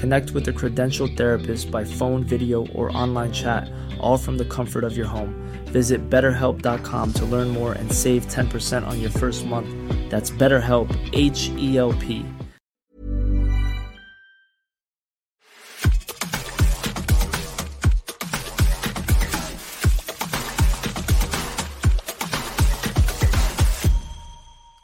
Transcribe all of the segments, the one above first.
Connect with a credentialed therapist by phone, video, or online chat, all from the comfort of your home. Visit betterhelp.com to learn more and save 10% on your first month. That's BetterHelp, H E L P.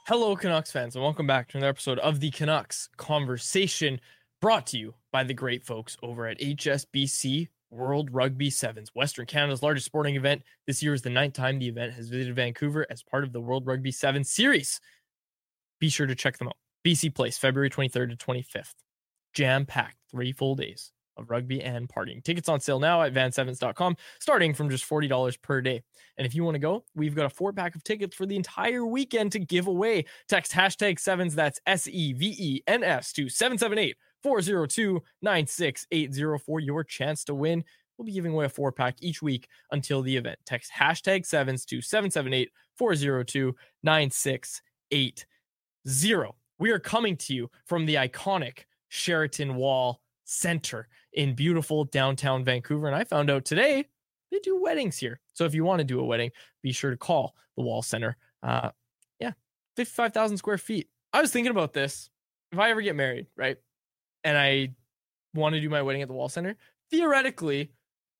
Hello, Canucks fans, and welcome back to another episode of the Canucks Conversation, brought to you by the great folks over at HSBC World Rugby Sevens, Western Canada's largest sporting event. This year is the ninth time the event has visited Vancouver as part of the World Rugby Sevens series. Be sure to check them out. BC Place, February 23rd to 25th. Jam packed three full days of rugby and partying. Tickets on sale now at van7s.com, starting from just $40 per day. And if you want to go, we've got a four pack of tickets for the entire weekend to give away. Text hashtag sevens, that's S E V E N S, to 778 402 9680 for your chance to win. We'll be giving away a four pack each week until the event. Text hashtag sevens to 778 402 9680. We are coming to you from the iconic Sheraton Wall Center in beautiful downtown Vancouver. And I found out today they do weddings here. So if you want to do a wedding, be sure to call the Wall Center. Uh, yeah, 55,000 square feet. I was thinking about this. If I ever get married, right, and I want to do my wedding at the Wall Center, theoretically,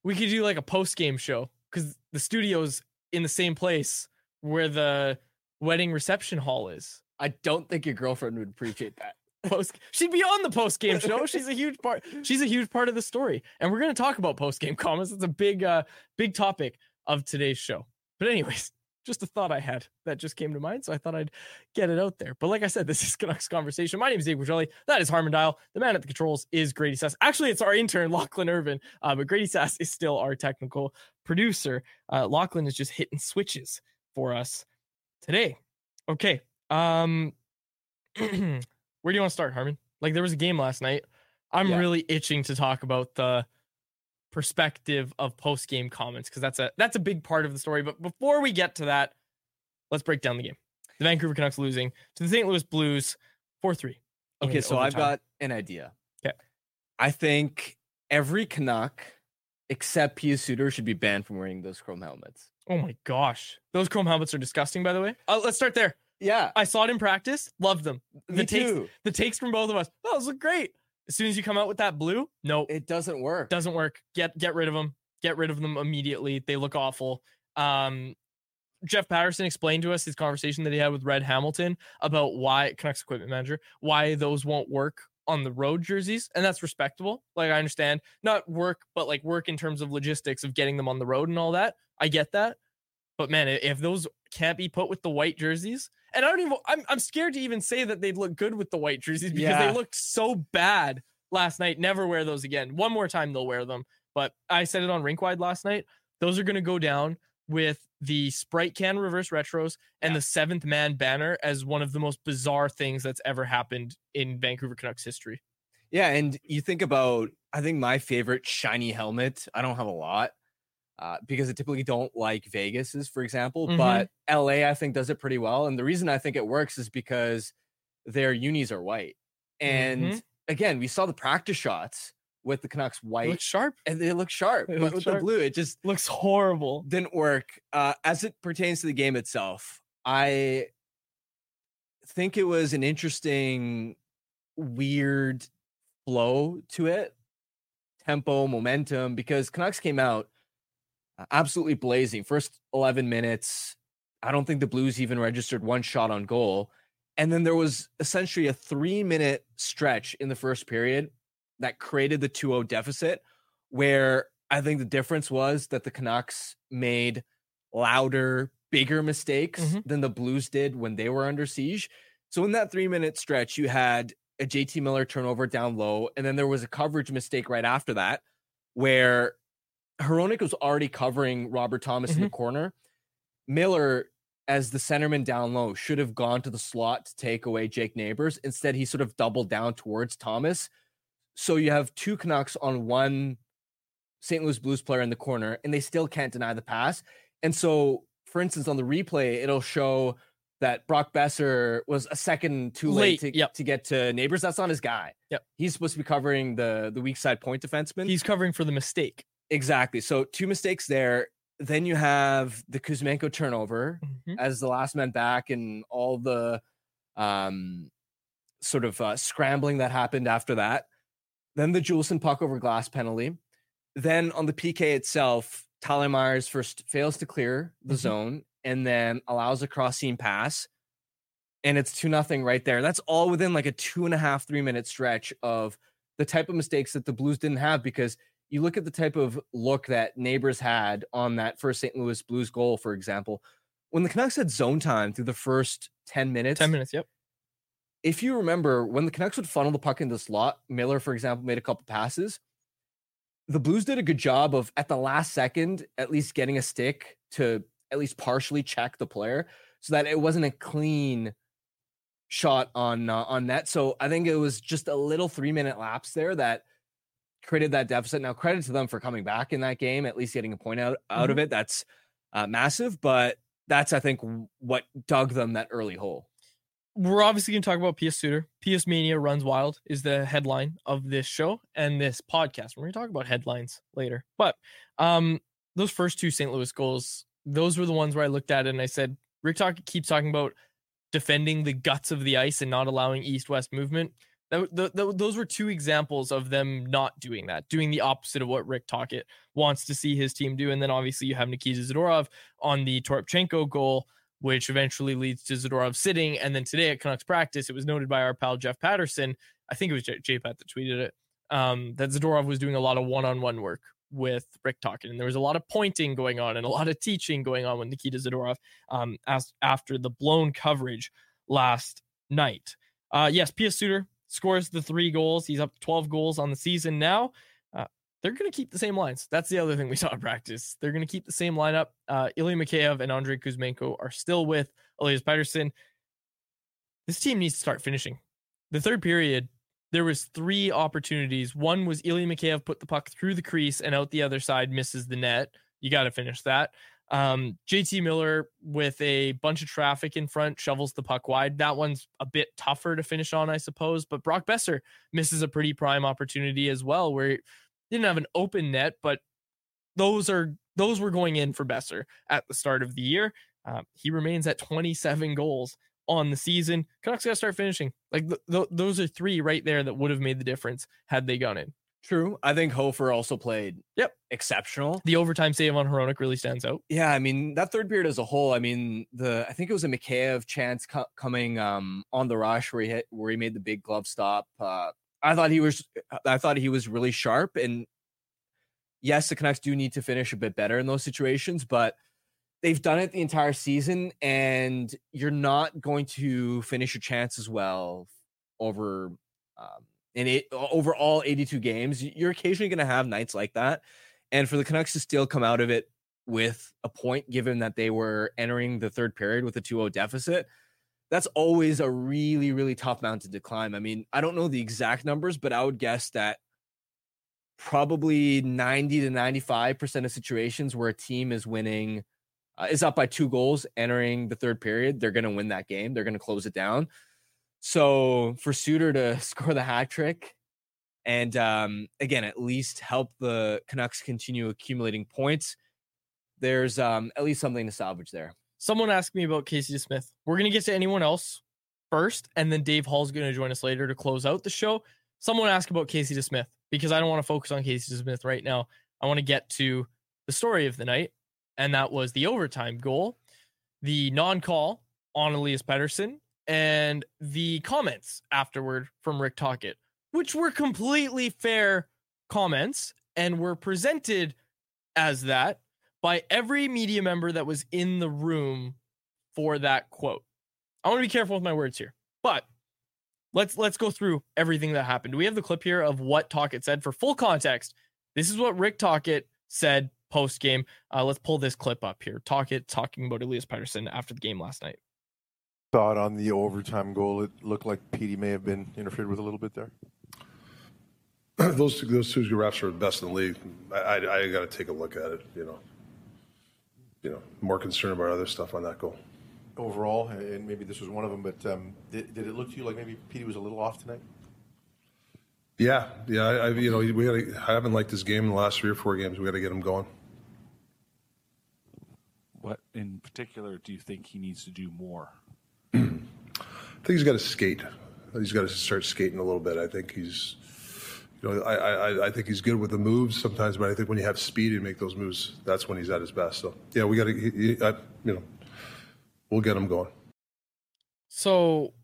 we could do like a post game show because the studio's in the same place where the wedding reception hall is. I don't think your girlfriend would appreciate that. Post, she'd be on the post game show. She's a huge part. She's a huge part of the story, and we're going to talk about post game comments. It's a big, uh, big topic of today's show. But anyways, just a thought I had that just came to mind, so I thought I'd get it out there. But like I said, this is Canucks conversation. My name is Dave Quadrelli. That is Harman Dayal. The man at the controls is Grady Sas. Actually, it's our intern Lachlan Irvin, uh, but Grady Sas is still our technical producer. Uh, Lachlan is just hitting switches for us today. Okay. Um, where do you want to start, Harman? Like there was a game last night. I'm Yeah. really itching to talk about the perspective of post game comments because that's a that's a big part of the story. But before we get to that, let's break down the game. The Vancouver Canucks losing to the St. Louis Blues four three. Okay, so I've got an idea. 'Kay. I think every Canuck except Pius Suter should be banned from wearing those chrome helmets. Oh my gosh, those chrome helmets are disgusting. By the way, uh, let's start there. Yeah, I saw it in practice, loved them. The me takes, too. the takes from both of us. Oh, those look great. As soon as you come out with that blue, no, It doesn't work. doesn't work. Get get rid of them. Get rid of them immediately. They look awful. Um, Jeff Paterson explained to us his conversation that he had with Red Hamilton about why Canucks equipment manager why those won't work on the road jerseys, and that's respectable. Like I understand, not work, but like work in terms of logistics of getting them on the road and all that. I get that. But man, if those can't be put with the white jerseys, and I don't even I'm I'm scared to even say that they'd look good with the white jerseys because Yeah. they looked so bad last night. Never wear those again. One more time they'll wear them. But I said it on Rinkwide last night. Those are gonna go down with the Sprite can reverse retros and the seventh man banner as one of the most bizarre things that's ever happened in Vancouver Canucks history. Yeah, and you think about I think my favorite shiny helmet. I don't have a lot uh, because I typically don't like Vegas's, for example. Mhm. But LA, I think, does it pretty well. And the reason I think it works is because their unis are white. And Mhm. again, we saw the practice shots with the Canucks It white, looks sharp. and they look sharp. They but with sharp. the blue, it just Looks horrible. didn't work. Uh, as it pertains to the game itself, I think it was an interesting, weird flow to it, tempo, momentum, because Canucks came out absolutely blazing. First 11 minutes, I don't think the Blues even registered one shot on goal. And then there was essentially a three minute stretch in the first period that created the 2 0 deficit, where I think the difference was that the Canucks made louder, bigger mistakes Mhm. than the Blues did when they were under siege. So in that three minute stretch, you had a JT Miller turnover down low, and then there was a coverage mistake right after that where Hronek was already covering Robert Thomas in the mm-hmm. corner. Miller, as the centerman down low, should have gone to the slot to take away Jake Neighbors. Instead, he sort of doubled down towards Thomas. So you have two Canucks on one St. Louis Blues player in the corner, and they still can't deny the pass. And so, for instance, on the replay, it'll show that Brock Boeser was a second too late, Late, to, yep. to get to Neighbors. That's not his guy. Yep. He's supposed to be covering the the weak side point defenseman. He's covering for the mistake. Exactly. So two mistakes there. Then you have the Kuzmenko turnover Mhm. as the last man back and all the um sort of uh, scrambling that happened after that. Then the Juulsen puck over glass penalty. Then on the PK itself, Tyler Myers first fails to clear the Mhm. zone and then allows a cross seam pass. And it's two nothing right there. That's all within like a two and a half, three minute stretch of the type of mistakes that the Blues didn't have because you look at the type of look that neighbors had on that first St. Louis Blues goal, for example. When the Canucks had zone time through the first 10 minutes, 10 minutes. Yep. if you remember when the Canucks would funnel the puck into the slot, Miller, for example, made a couple passes. The Blues did a good job of at the last second at least getting a stick to at least partially check the player so that it wasn't a clean shot on uh, on net. So I think it was just a little 3 minute lapse there that created that deficit. Now credit to them for coming back in that game, at least getting a point out out of it. That's uh, massive, but that's I think what dug them that early hole. We're obviously going to talk about Pius Suter. PS Mania Runs Wild is the headline of this show and this podcast. We're going to talk about headlines later. But um, those first two St. Louis goals, those were the ones where I looked at it and I said, Rick Tocchet, keeps talking about defending the guts of the ice and not allowing east west movement. That, th- th- those were two examples of them not doing that, doing the opposite of what Rick Tocchet wants to see his team do. And then obviously you have Nikita Zadorov on the Toropchenko goal, which eventually leads to Zadorov sitting. And then today at Canucks practice, it was noted by our pal Jeff Paterson. I think it was J- JPAT that tweeted it. Um, that Zadorov was doing a lot of one-on-one work with Rick Tocchet, and there was a lot of pointing going on and a lot of teaching going on with Nikita Zadorov um, as after the blown coverage last night. Uh, yes, Pius Suter scores the three goals. He's up 12 goals on the season now. Uh, they're going to keep the same lines. That's the other thing we saw in practice. They're going to keep the same lineup. Uh, Ilya Mikheyev and Andrei Kuzmenko are still with Elias Pettersson. This team needs to start finishing. The third period, there was three opportunities. One was Ilya Mikheyev put the puck through the crease and out the other side, misses the net. You got to finish that. Um, JT Miller with a bunch of traffic in front shovels the puck wide. That one's a bit tougher to finish on, I suppose. But Brock Boeser misses a pretty prime opportunity as well, where he didn't have an open net, but those are those were going in for Boeser at the start of the year. Um, he remains at 27 goals on the season. Canucks got to start finishing. Like th- th- those are three right there that would have made the difference had they gone in. True. I think Hofer also played Yep. exceptional. The overtime save on Hronek really stands out. Yeah, I mean that third period as a whole. I mean the I think it was a Mikheyev chance co- coming um on the rush where he hit, where he made the big glove stop. Uh, I thought he was I thought he was really sharp and yes, the Canucks do need to finish a bit better in those situations, but they've done it the entire season and you're not going to finish your chances well over um in it over all 82 games. You're occasionally going to have nights like that. And for the Canucks to still come out of it with a point given that they were entering the third period with a 2-0 deficit, that's always a really, really tough mountain to climb. I mean, I don't know the exact numbers, but I would guess that probably 90 to 95% of situations where a team is winning uh, is up by two goals entering the third period, they're going to win that game. They're going to close it down. So for Suter to score the hat trick and um, again, at least help the Canucks continue accumulating points, there's um, at least something to salvage there. Someone asked me about Casey Smith. We're going to get to anyone else first, and then Dave Hall's going to join us later to close out the show. Someone asked about Casey Smith because I don't want to focus on Casey Smith right now. I want to get to the story of the night, and that was the overtime goal, the non call on Elias Pettersson, and the comments afterward from Rick Tocchet, which were completely fair comments and were presented as that by every media member that was in the room for that quote. I want to be careful with my words here, but let's let's go through everything that happened. We have the clip here of what Tocchet said for full context. This is what Rick Tocchet said post game. Uh, let's pull this clip up here. Tocchet talking about Elias Pettersson after the game last night. Thought on the overtime goal, it looked like Petey may have been interfered with a little bit there. those those two refs are the best in the league. I, I, I got to take a look at it. You know, you know, more concerned about other stuff on that goal. Overall, and maybe this was one of them, but um, did, did, it look to you like maybe Petey was a little off tonight? Yeah, yeah. I, I you know, we got. I haven't liked this game in the last three or four games. We got to get him going. What in particular do you think he needs to do more? I think he's got to skate. He's got to start skating a little bit. I think he's, you know, I, I, I think he's good with the moves sometimes, but I think when you have speed and make those moves, that's when he's at his best. So yeah, we got to, you know, we'll get him going. So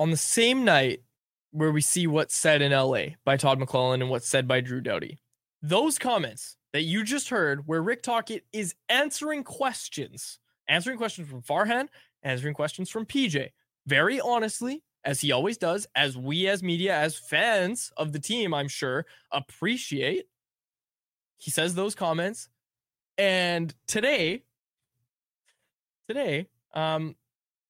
on the same night where we see what's said in LA by Todd McLellan and what's said by Drew Doughty, those comments that you just heard, where Rick Tocchet is answering questions, answering questions from Farhan, answering questions from PJ, very honestly, as he always does, as we as media, as fans of the team, I'm sure, appreciate. He says those comments. And today, today, um,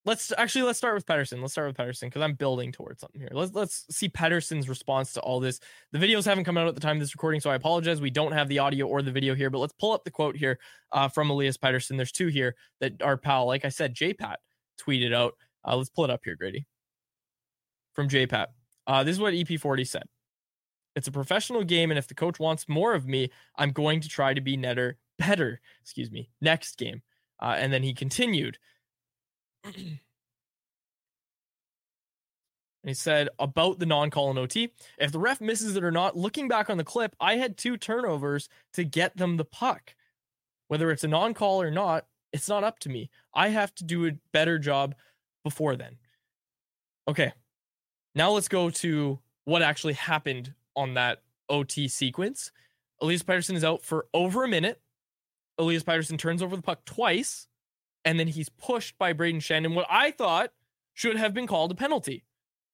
let's actually let's start with Pettersson. Let's start with Pettersson because I'm building towards something here. Let's let's see Pettersson's response to all this. The videos haven't come out at the time of this recording, so I apologize. We don't have the audio or the video here, but let's pull up the quote here uh, from Elias Pettersson. There's two here that our pal, like I said, JPat tweeted out. Uh, let's pull it up here, Grady. From JPat. Uh, this is what EP40 said. It's a professional game, and if the coach wants more of me, I'm going to try to be netter better. Excuse me. Next game. Uh, and then he continued. and he said about the non-call and OT, if the ref misses it or not, looking back on the clip, I had two turnovers to get them the puck. Whether it's a non-call or not, it's not up to me. I have to do a better job before then. Okay. Now let's go to what actually happened on that OT sequence. Elias Pettersson is out for over a minute. Elias Pettersson turns over the puck twice and then he's pushed by Brayden Schenn, what I thought should have been called a penalty.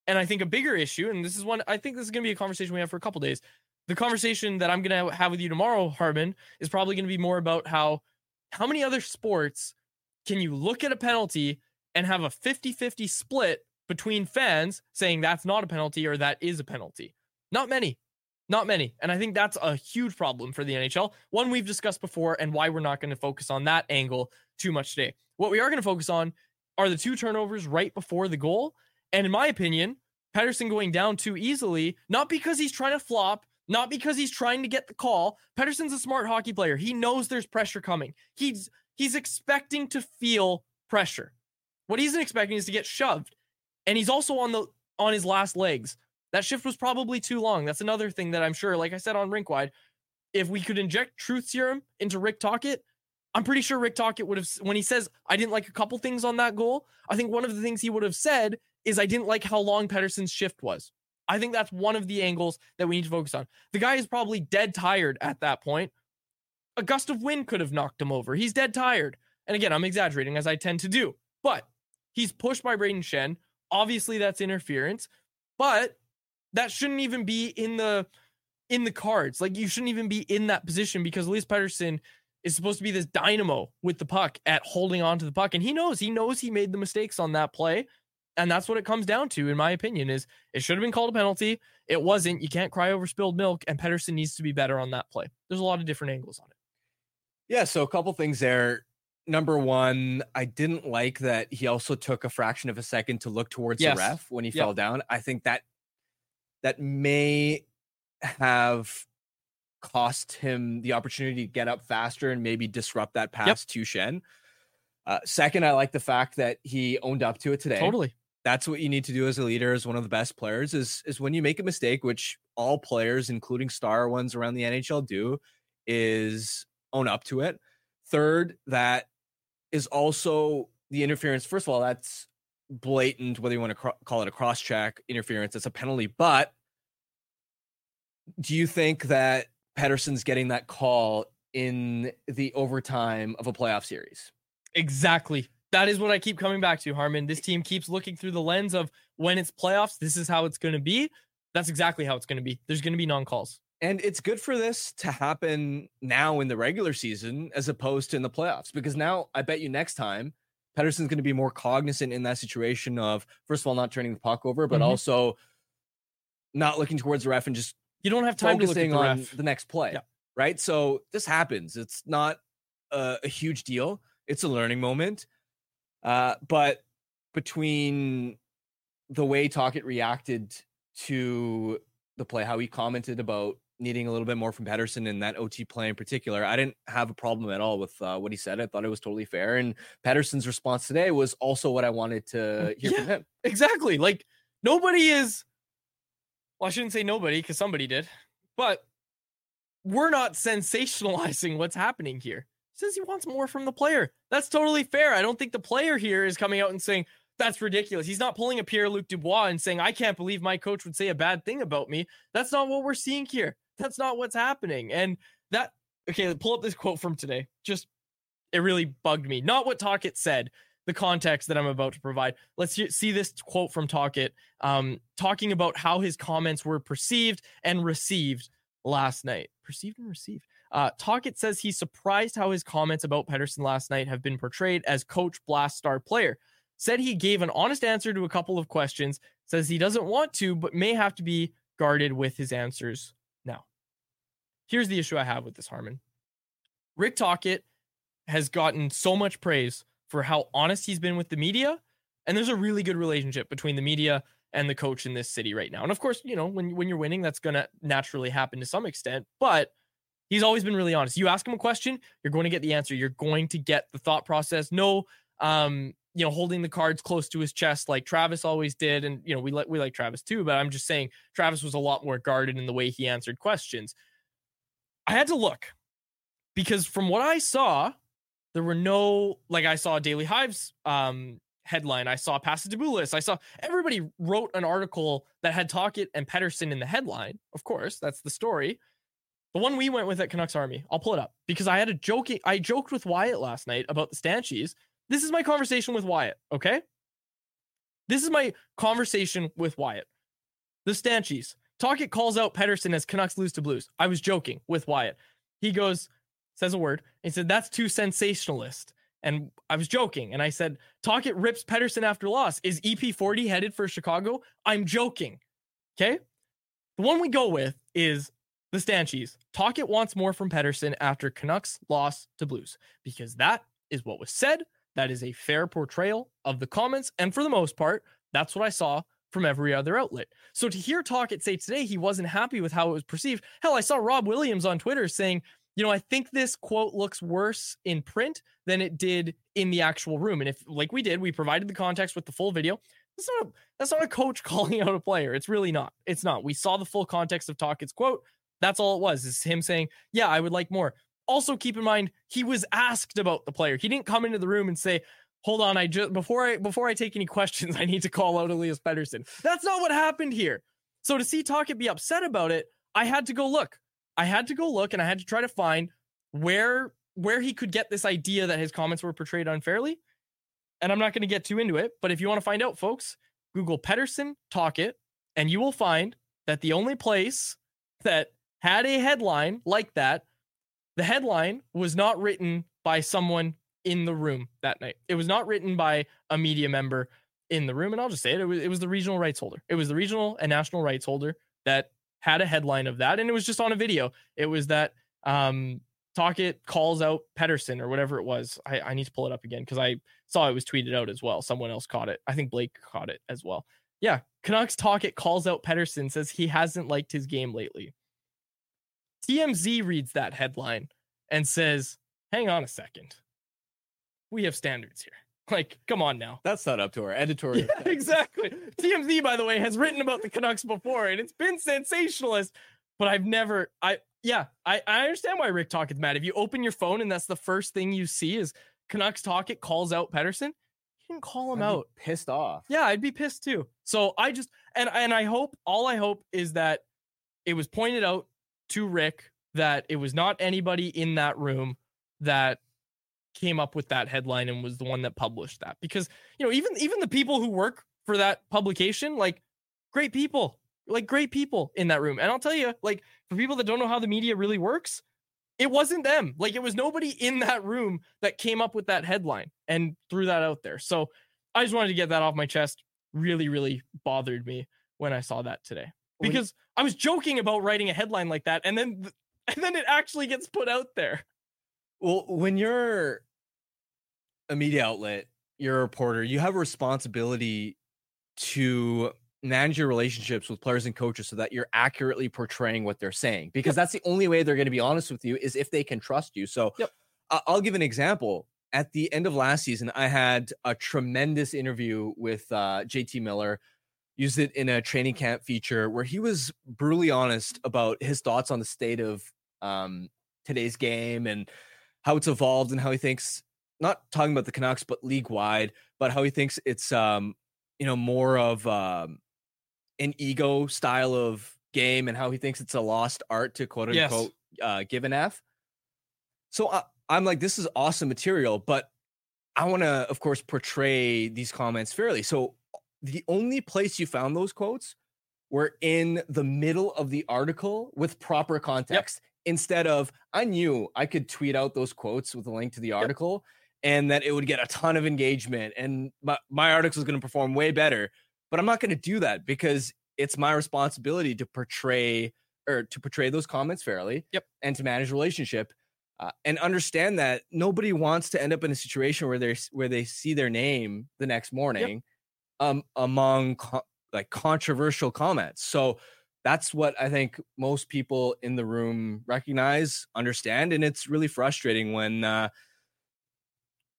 And I think a bigger issue, and this is one I think this is going to be a conversation we have for a couple days. The conversation that I'm going to have with you tomorrow, Harman, is probably going to be more about how how many other sports can you look at a penalty and have a 50-50 split between fans saying that's not a penalty or that is a penalty? Not many. Not many. And I think that's a huge problem for the NHL. One we've discussed before and why we're not going to focus on that angle too much today. What we are going to focus on are the two turnovers right before the goal. And in my opinion, Pettersson going down too easily, not because he's trying to flop, not because he's trying to get the call. Pettersson's a smart hockey player. He knows there's pressure coming. He's he's expecting to feel pressure. What he isn't expecting is to get shoved. And he's also on the on his last legs. That shift was probably too long. That's another thing that I'm sure, like I said on Rinkwide, if we could inject truth serum into Rick Tocchet, I'm pretty sure Rick Tocchet would have, when he says, I didn't like a couple things on that goal, I think one of the things he would have said is, I didn't like how long Pettersson's shift was. I think that's one of the angles that we need to focus on. The guy is probably dead tired at that point. A gust of wind could have knocked him over. He's dead tired. And again, I'm exaggerating as I tend to do, but he's pushed by Brayden Schenn. Obviously, that's interference, but that shouldn't even be in the in the cards. Like you shouldn't even be in that position because Elias Pettersson is supposed to be this dynamo with the puck at holding on to the puck. And he knows, he knows he made the mistakes on that play. And that's what it comes down to, in my opinion, is it should have been called a penalty. It wasn't. You can't cry over spilled milk, and Pettersson needs to be better on that play. There's a lot of different angles on it. Yeah, so a couple things there. Number one, I didn't like that he also took a fraction of a second to look towards Yes. the ref when he Yep. fell down. I think that that may have cost him the opportunity to get up faster and maybe disrupt that pass to Schenn. Uh, second, I like the fact that he owned up to it today. Totally. That's what you need to do as a leader, as one of the best players, is is when you make a mistake, which all players, including star ones around the NHL, do, is own up to it. Third, that is also the interference. First of all, that's blatant, whether you want to cro- call it a cross check interference, it's a penalty. But do you think that Pettersson's getting that call in the overtime of a playoff series? Exactly. That is what I keep coming back to, Harman. This team keeps looking through the lens of when it's playoffs, this is how it's going to be. That's exactly how it's going to be. There's going to be non calls. And it's good for this to happen now in the regular season as opposed to in the playoffs because now I bet you next time Pettersson's going to be more cognizant in that situation of, first of all, not turning the puck over, but Mhm. also not looking towards the ref and just You don't have time to look at focusing the on the next play. Yeah. Right. So this happens. It's not a, a huge deal. It's a learning moment. Uh, but between the way Tocchet reacted to the play, how he commented about needing a little bit more from Pettersson in that OT play in particular, I didn't have a problem at all with uh, what he said. I thought it was totally fair. And Pettersson's response today was also what I wanted to hear from him. Exactly. Like nobody is. Well, I shouldn't say nobody because somebody did, but we're not sensationalizing what's happening here. He says he wants more from the player. That's totally fair. I don't think the player here is coming out and saying that's ridiculous. He's not pulling a Pierre Luc Dubois and saying, I can't believe my coach would say a bad thing about me. That's not what we're seeing here. That's not what's happening. And that, okay, pull up this quote from today. Just, it really bugged me. Not what Tocchet said, the context that I'm about to provide. Let's see this quote from Tocchet, um, talking about how his comments were perceived and received last night. Perceived and received. Uh, Tocchet says he's surprised how his comments about Pettersson last night have been portrayed as coach blast star player. Said he gave an honest answer to a couple of questions. Says he doesn't want to, but may have to be guarded with his answers now. Here's the issue I have with this, Harman. Rick Tocchet has gotten so much praise for how honest he's been with the media. And there's a really good relationship between the media and the coach in this city right now. And of course, you know, when, when you're winning, that's going to naturally happen to some extent. But he's always been really honest. You ask him a question, you're going to get the answer. You're going to get the thought process. No, um, you know, holding the cards close to his chest like Travis always did. And, you know, we like, we like Travis too, but I'm just saying Travis was a lot more guarded in the way he answered questions. I had to look because from what I saw, there were no like I saw Daily Hive's um headline. I saw Pass it to Bulis. I saw everybody wrote an article that had Tocchet and Pettersson in the headline. Of course, that's the story. The one we went with at Canucks Army, I'll pull it up because I had a joking. I joked with Wyatt last night about the Stanchies. This is my conversation with Wyatt. Okay, this is my conversation with Wyatt. The Stanchies. Tocchet calls out Pettersson as Canucks lose to Blues. I was joking with Wyatt. He goes, says a word. He said, That's too sensationalist. And I was joking. And I said, Tocchet rips Pettersson after loss. Is EP40 headed for Chicago? I'm joking. Okay. The one we go with is the Stanchies. Tocchet wants more from Pettersson after Canucks loss to Blues because that is what was said. That is a fair portrayal of the comments. And for the most part, that's what I saw from every other outlet. So to hear Tocchet say today he wasn't happy with how it was perceived. Hell, I saw Rob Williams on Twitter saying, you know, I think this quote looks worse in print than it did in the actual room. And if, like we did, we provided the context with the full video. That's not a, that's not a coach calling out a player. It's really not. It's not. We saw the full context of Tocchet's quote. That's all it was. Is him saying, "Yeah, I would like more." Also, keep in mind he was asked about the player. He didn't come into the room and say, "Hold on, I just before I before I take any questions, I need to call out Elias Pettersson." That's not what happened here. So to see Tocchet be upset about it, I had to go look. I had to go look and I had to try to find where where he could get this idea that his comments were portrayed unfairly. And I'm not going to get too into it, but if you want to find out, folks, Google Pettersson Tocchet, and you will find that the only place that had a headline like that, the headline was not written by someone in the room that night. It was not written by a media member in the room. And I'll just say it, it was, it was the regional rights holder. It was the regional and national rights holder that had a headline of that. And it was just on a video. It was that um, Tocchet calls out Pettersson or whatever it was. I, I need to pull it up again because I saw it was tweeted out as well. Someone else caught it. I think Blake caught it as well. Yeah, Canucks Tocchet calls out Pettersson, says he hasn't liked his game lately. TMZ reads that headline and says, hang on a second. We have standards here. Like, come on now. That's not up to our editorial. Yeah, exactly. TMZ, by the way, has written about the Canucks before, and it's been sensationalist. But I've never, I yeah, I, I understand why Rick Tocchet's mad. If you open your phone and that's the first thing you see is Canucks Tocchet calls out Pettersson. you can call him I'd out. pissed off. Yeah, I'd be pissed too. So I just and and I hope all I hope is that it was pointed out to Rick that it was not anybody in that room that came up with that headline and was the one that published that. Because you know even even the people who work for that publication like great people like great people in that room. And I'll tell you like for people that don't know how the media really works it wasn't them. Like it was nobody in that room that came up with that headline and threw that out there. So I just wanted to get that off my chest. Really really bothered me when I saw that today because I was joking about writing a headline like that and then and then it actually gets put out there Well, when you're a media outlet, you're a reporter, you have a responsibility to manage your relationships with players and coaches so that you're accurately portraying what they're saying because that's the only way they're going to be honest with you is if they can trust you. So Yep. I'll give an example. At the end of last season, I had a tremendous interview with uh, JT Miller. Used it in a training camp feature where he was brutally honest about his thoughts on the state of um, today's game and how it's evolved and how he thinks not talking about the Canucks but league wide, but how he thinks it's um you know more of um an ego style of game and how he thinks it's a lost art to quote Yes. unquote uh, give an F. So I, I'm like, this is awesome material, but I want to, of course, portray these comments fairly. So the only place you found those quotes were in the middle of the article with proper context instead of I knew I could tweet out those quotes with a link to the article and that it would get a ton of engagement and my, my article is going to perform way better. But I'm not going to do that because it's my responsibility to portray or to portray those comments fairly Yep. and to manage relationship uh, and understand that nobody wants to end up in a situation where they're where they see their name the next morning um among co- like controversial comments so that's what i think most people in the room recognize understand and it's really frustrating when uh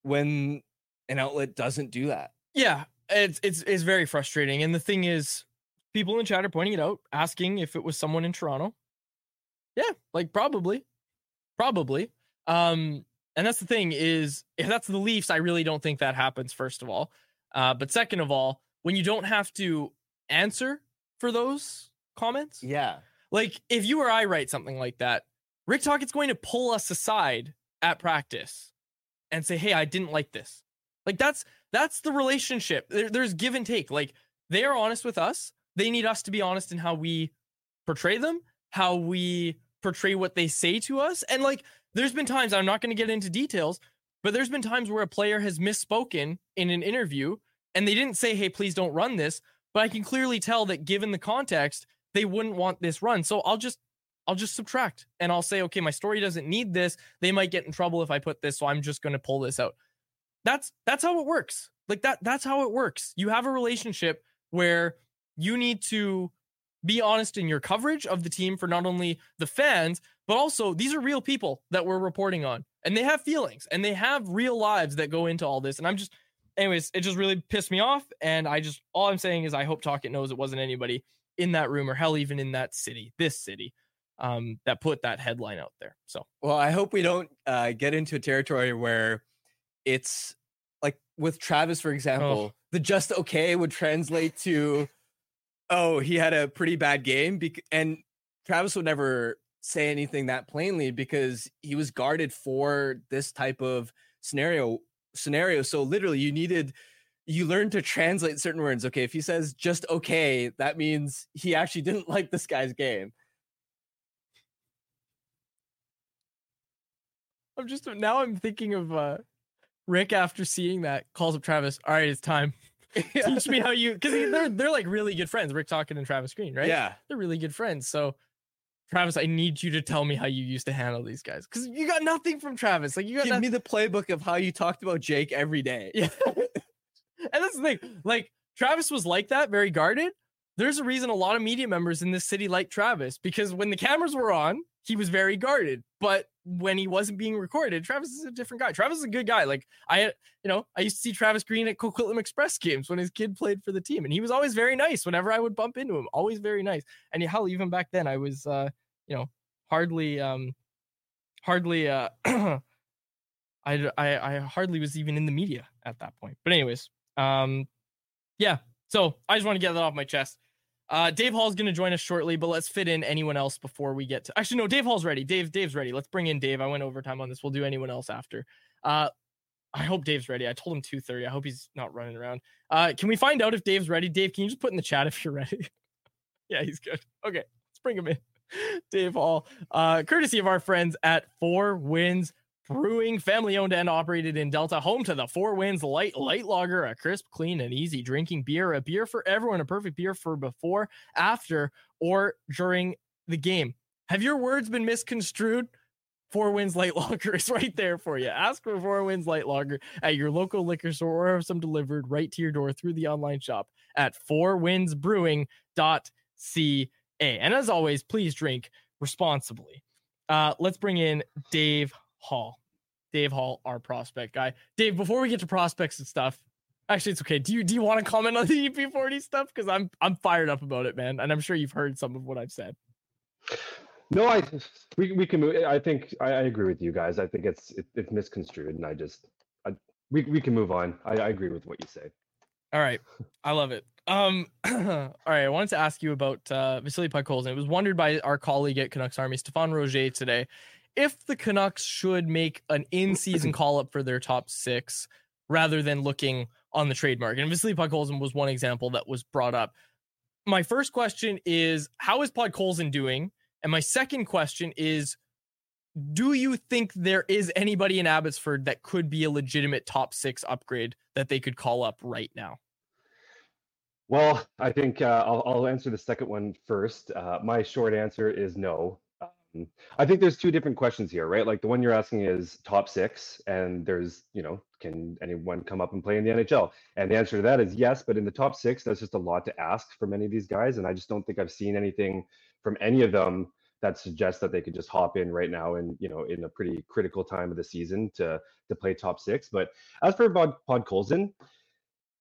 when an outlet doesn't do that Yeah, it's it's it's very frustrating. And the thing is, people in chat are pointing it out, asking if it was someone in Toronto. Yeah, like probably, probably. Um, and that's the thing is, if that's the Leafs, I really don't think that happens. First of all, uh, but second of all, when you don't have to answer for those comments, yeah like if you or I write something like that, Rick Tocchet's going to pull us aside at practice and say, "Hey, I didn't like this." Like that's that's the relationship. There, there's give and take. Like they are honest with us. They need us to be honest in how we portray them, how we portray what they say to us. And like there's been times I'm not going to get into details, but there's been times where a player has misspoken in an interview and they didn't say, "Hey, please don't run this." But I can clearly tell that given the context, they wouldn't want this run. So I'll just I'll just subtract and I'll say, okay, my story doesn't need this. They might get in trouble if I put this, so I'm just going to pull this out. That's that's how it works. Like that that's how it works. You have a relationship where you need to be honest in your coverage of the team for not only the fans, but also these are real people that we're reporting on and they have feelings and they have real lives that go into all this. And I'm just anyways, it just really pissed me off. And I just all I'm saying is I hope Tocchet knows it wasn't anybody in that room or hell even in that city, this city, um, that put that headline out there. So Well, I hope we don't uh, get into a territory where it's like with Travis, for example, the just okay would translate to oh, he had a pretty bad game, bec- and Travis would never say anything that plainly because he was guarded for this type of scenario scenario. So literally, you needed you learn to translate certain words. Okay, if he says just okay, that means he actually didn't like this guy's game. I'm just now I'm thinking of uh Rick after seeing that calls up Travis. All right, it's time. Teach me how you because they're they're like really good friends. Rick Tocchet and Travis Green, right? Yeah, they're really good friends. So Travis, I need you to tell me how you used to handle these guys because you got nothing from Travis. Like you got give nothing. me the playbook of how you talked about Jake every day. Yeah, and that's the thing. Like Travis was like that, very guarded. There's a reason a lot of media members in this city like Travis because when the cameras were on, he was very guarded. But when he wasn't being recorded, Travis is a different guy. Travis is a good guy. Like I, you know, I used to see Travis Green at Coquitlam Express games when his kid played for the team, and he was always very nice whenever I would bump into him. Always very nice. And hell, even back then, I was, uh, you know, hardly, um, hardly, uh, I, I, I hardly was even in the media at that point. But anyways, um, yeah. So I just want to get that off my chest. Uh, Dave Hall's going to join us shortly, but let's fit in anyone else before we get to. Actually, no, Dave Hall's ready. Dave, Dave's ready. Let's bring in Dave. I went overtime on this. We'll do anyone else after. Uh, I hope Dave's ready. I told him two thirty. I hope he's not running around. Uh, can we find out if Dave's ready? Dave, can you just put in the chat if you're ready? yeah, he's good. Okay, let's bring him in. Dave Hall, uh, courtesy of our friends at Four Winds Brewing, family owned and operated in Delta, home to the Four Winds Light Light Lager, a crisp, clean, and easy drinking beer, a beer for everyone, a perfect beer for before, after, or during the game. Have your words been misconstrued? Four Winds Light Lager is right there for you. Ask for Four Winds Light Lager at your local liquor store or have some delivered right to your door through the online shop at fourwindsbrewing.ca. And as always, please drink responsibly. Uh, let's bring in Dave Hall. Dave Hall, our prospect guy. Dave, before we get to prospects and stuff, actually it's okay. Do you do you want to comment on the EP40 stuff? Because I'm I'm fired up about it, man. And I'm sure you've heard some of what I've said. No, I we we can move. I think I, I agree with you guys. I think it's it, it's misconstrued, and I just I, we we can move on. I, I agree with what you say. All right, I love it. Um, all right, I wanted to ask you about uh, Vasily Podkolzin. It was wondered by our colleague at Canucks Army, Stephan Roget, today if the Canucks should make an in-season call up for their top six rather than looking on the trade market. And Vasily Podkolzin was one example that was brought up. My first question is, how is Pod Podkolzin doing? And my second question is, do you think there is anybody in Abbotsford that could be a legitimate top six upgrade that they could call up right now? Well, I think uh, I'll, I'll, answer the second one first. Uh, my short answer is no. Mm-hmm. I think there's two different questions here, right? Like the one you're asking is top six, and there's, you know, can anyone come up and play in the NHL? And the answer to that is yes, but in the top six, that's just a lot to ask for many of these guys. And I just don't think I've seen anything from any of them that suggests that they could just hop in right now and, you know, in a pretty critical time of the season to to play top six. But as for Pod, Podkolzin,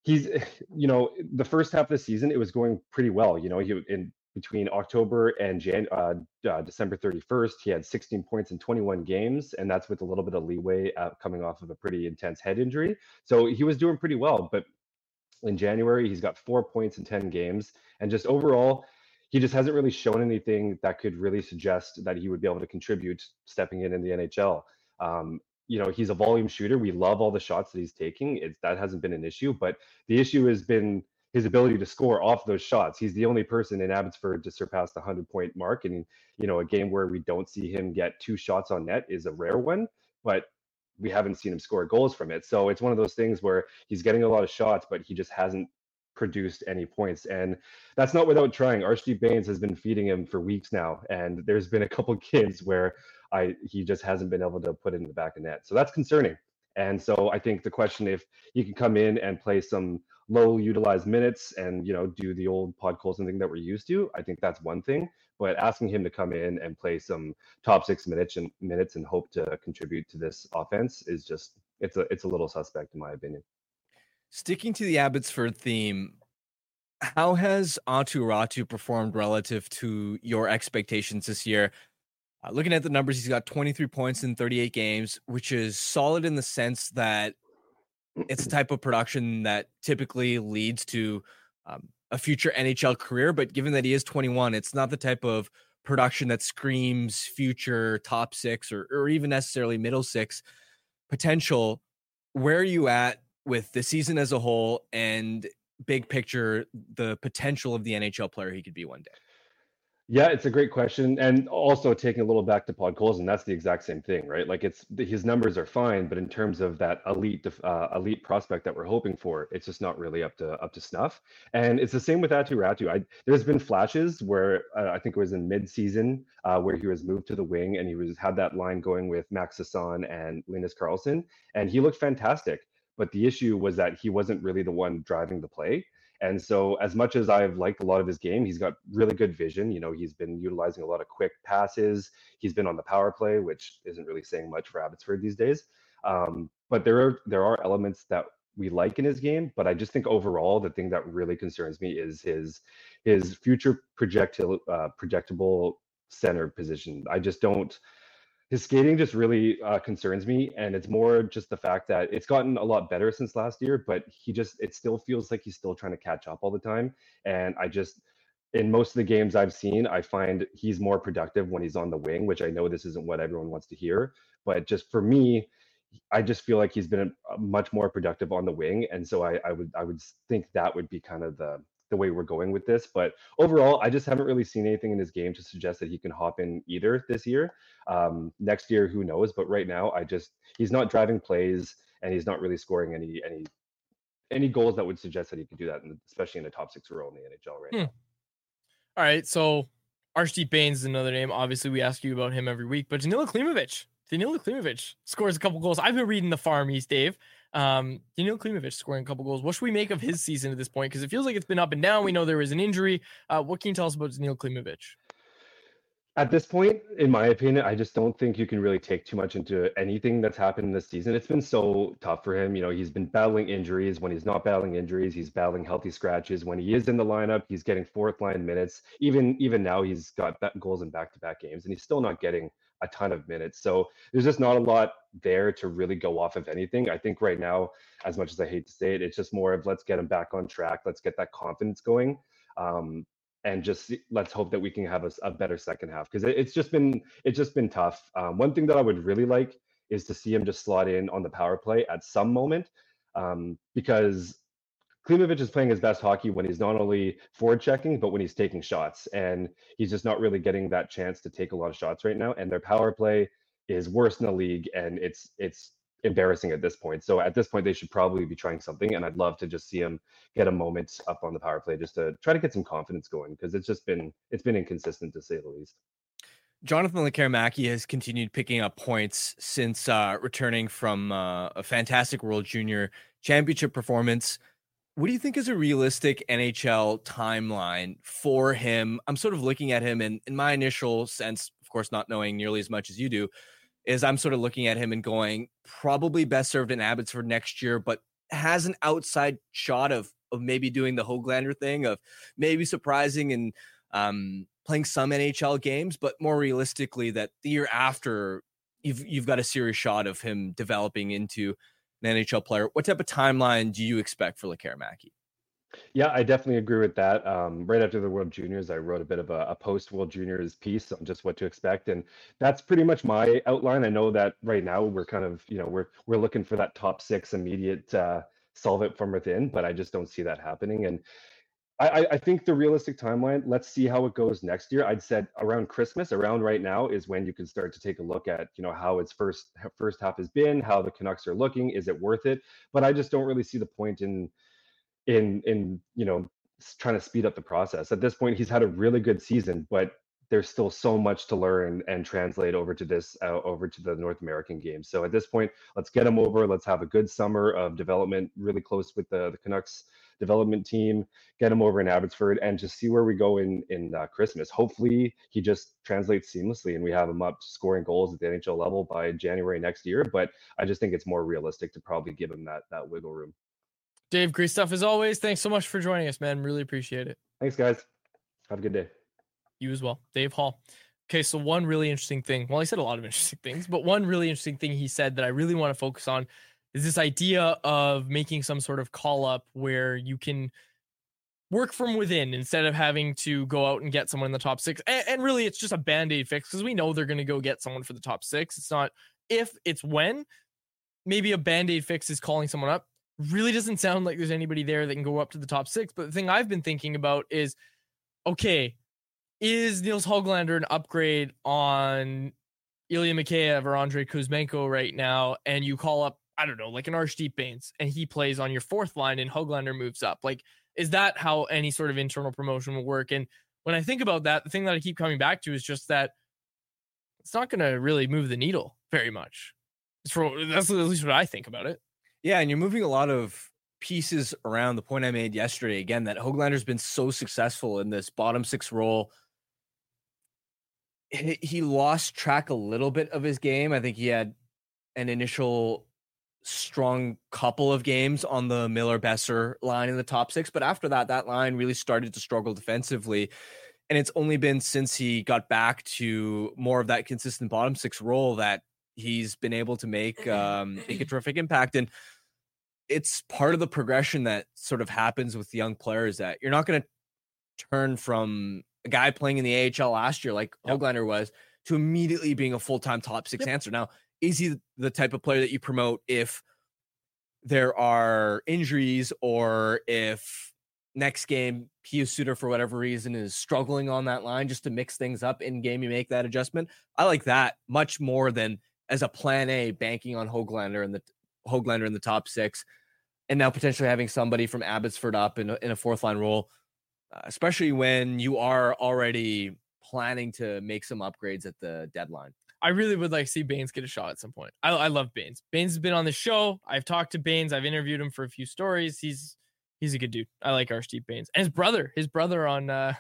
he's, you know, the first half of the season, it was going pretty well. You know, he in between October and Jan- uh, uh, December 31st, he had 16 points in 21 games, and that's with a little bit of leeway uh, coming off of a pretty intense head injury. So he was doing pretty well. But in January, he's got four points in 10 games, and just overall, he just hasn't really shown anything that could really suggest that he would be able to contribute stepping in in the NHL. Um, you know, he's a volume shooter. We love all the shots that he's taking. It's that hasn't been an issue, but the issue has been his ability to score off those shots. He's the only person in Abbotsford to surpass the 100 point mark. And, you know, a game where we don't see him get two shots on net is a rare one, but we haven't seen him score goals from it. So it's one of those things where he's getting a lot of shots, but he just hasn't produced any points. And that's not without trying. Arshdeep Bains has been feeding him for weeks now. And there's been a couple games where I he just hasn't been able to put it in the back of net. So that's concerning. And so I think the question if he can come in and play some low utilized minutes and you know do the old Podkolzin thing that we're used to, I think that's one thing. But asking him to come in and play some top six minutes and minutes and hope to contribute to this offense is just it's a it's a little suspect in my opinion. Sticking to the Abbotsford theme, how has Aatu Räty performed relative to your expectations this year? Uh, looking at the numbers, he's got 23 points in 38 games, which is solid in the sense that it's a type of production that typically leads to um, a future NHL career, but given that he is 21, it's not the type of production that screams future top six or, or even necessarily middle six potential. Where are you at with the season as a whole and big picture, the potential of the NHL player he could be one day? Yeah, it's a great question. And also taking a little back to Podkolzin, that's the exact same thing, right? Like it's his numbers are fine, but in terms of that elite uh, elite prospect that we're hoping for, it's just not really up to up to snuff. And it's the same with Aatu Räty. I, there's been flashes where uh, I think it was in mid-season uh, where he was moved to the wing and he was had that line going with Max Sasson and Linus Karlsson, and he looked fantastic. But the issue was that he wasn't really the one driving the play. And so, as much as I've liked a lot of his game, he's got really good vision. You know, he's been utilizing a lot of quick passes. He's been on the power play, which isn't really saying much for Abbotsford these days. Um, but there are there are elements that we like in his game. But I just think overall, the thing that really concerns me is his his future projectile uh, projectable center position. I just don't his skating just really uh, concerns me and it's more just the fact that it's gotten a lot better since last year but he just it still feels like he's still trying to catch up all the time and i just in most of the games i've seen i find he's more productive when he's on the wing which i know this isn't what everyone wants to hear but just for me i just feel like he's been much more productive on the wing and so i, I would i would think that would be kind of the the way we're going with this. But overall, I just haven't really seen anything in his game to suggest that he can hop in either this year. Um, next year, who knows? But right now, I just he's not driving plays and he's not really scoring any any any goals that would suggest that he could do that, especially in a top six role in the NHL right hmm. now. All right, so Arshdeep Bains is another name. Obviously, we ask you about him every week, but Danila Klimovich. Danila Klimovich scores a couple goals. I've been reading the Farm East, Dave. Um, Daniil Klimovich scoring a couple goals. What should we make of his season at this point? Because it feels like it's been up and down. We know there was an injury. Uh, what can you tell us about Daniil Klimovich? At this point, in my opinion, I just don't think you can really take too much into anything that's happened this season. It's been so tough for him. You know, he's been battling injuries. When he's not battling injuries, he's battling healthy scratches. When he is in the lineup, he's getting fourth line minutes. Even even now, he's got goals in back to back games, and he's still not getting a ton of minutes. So there's just not a lot there to really go off of anything. I think right now, as much as I hate to say it, it's just more of let's get him back on track. Let's get that confidence going. Um, and just let's hope that we can have a, a better second half because it, it's just been it's just been tough. Um, one thing that I would really like is to see him just slot in on the power play at some moment um, because Klimovich is playing his best hockey when he's not only forward checking, but when he's taking shots. And he's just not really getting that chance to take a lot of shots right now. And their power play is worse in the league, and it's it's embarrassing at this point. So at this point, they should probably be trying something. And I'd love to just see him get a moment up on the power play just to try to get some confidence going because it's just been it's been inconsistent to say the least. Jonathan Lekkerimaki has continued picking up points since uh, returning from uh, a fantastic World Junior Championship performance what do you think is a realistic NHL timeline for him? I'm sort of looking at him, and in my initial sense, of course, not knowing nearly as much as you do, is I'm sort of looking at him and going, probably best served in Abbotsford next year, but has an outside shot of of maybe doing the Hoglander thing, of maybe surprising and um, playing some NHL games, but more realistically, that the year after, you've you've got a serious shot of him developing into an NHL player. What type of timeline do you expect for Lekkerimaki? Yeah, I definitely agree with that. Um, right after the World Juniors, I wrote a bit of a, a post World Juniors piece on just what to expect, and that's pretty much my outline. I know that right now we're kind of, you know, we're we're looking for that top six immediate uh, solve it from within, but I just don't see that happening. And I, I think the realistic timeline, let's see how it goes next year. I'd said around Christmas, around right now is when you can start to take a look at, you know, how its first first half has been, how the Canucks are looking, is it worth it? But I just don't really see the point in in in, you know, trying to speed up the process. At this point, he's had a really good season, but there's still so much to learn and translate over to this uh, over to the North American game. So at this point, let's get him over. Let's have a good summer of development, really close with the the Canucks development team, get him over in Abbotsford, and just see where we go in in uh, Christmas. Hopefully, he just translates seamlessly, and we have him up scoring goals at the NHL level by January next year. But I just think it's more realistic to probably give him that that wiggle room. Dave, great stuff as always. Thanks so much for joining us, man. Really appreciate it. Thanks, guys. Have a good day. You as well, Dave Hall. Okay, so one really interesting thing. Well, he said a lot of interesting things, but one really interesting thing he said that I really want to focus on is this idea of making some sort of call up where you can work from within instead of having to go out and get someone in the top six. And, and really, it's just a band aid fix because we know they're going to go get someone for the top six. It's not if, it's when. Maybe a band aid fix is calling someone up. Really doesn't sound like there's anybody there that can go up to the top six. But the thing I've been thinking about is okay, is Nils Hoglander an upgrade on Ilya Mikheyev or Andrei Kuzmenko right now? And you call up, I don't know, like an Arshdeep Bains and he plays on your fourth line and Hoglander moves up. Like, is that how any sort of internal promotion will work? And when I think about that, the thing that I keep coming back to is just that it's not going to really move the needle very much. For, that's at least what I think about it. Yeah, and you're moving a lot of pieces around the point I made yesterday. Again, that Hoglander's been so successful in this bottom six role. He lost track a little bit of his game. I think he had an initial strong couple of games on the Miller Boeser line in the top six. But after that, that line really started to struggle defensively. And it's only been since he got back to more of that consistent bottom six role that he's been able to make um, make a terrific impact. And it's part of the progression that sort of happens with young players that you're not going to turn from a guy playing in the AHL last year, like yep. Hoglander was, to immediately being a full time top six yep. answer. Now, is he the type of player that you promote if there are injuries or if next game Pius Suter for whatever reason is struggling on that line just to mix things up in game you make that adjustment? I like that much more than as a plan A banking on Hoglander and the Hoglander in the top 6 and now potentially having somebody from Abbotsford up in a, in a fourth line role uh, especially when you are already planning to make some upgrades at the deadline I really would like to see Bains get a shot at some point. I, I love Bains. Bains has been on the show. I've talked to Bains. I've interviewed him for a few stories. He's he's a good dude. I like Arshdeep Bains and his brother. His brother on uh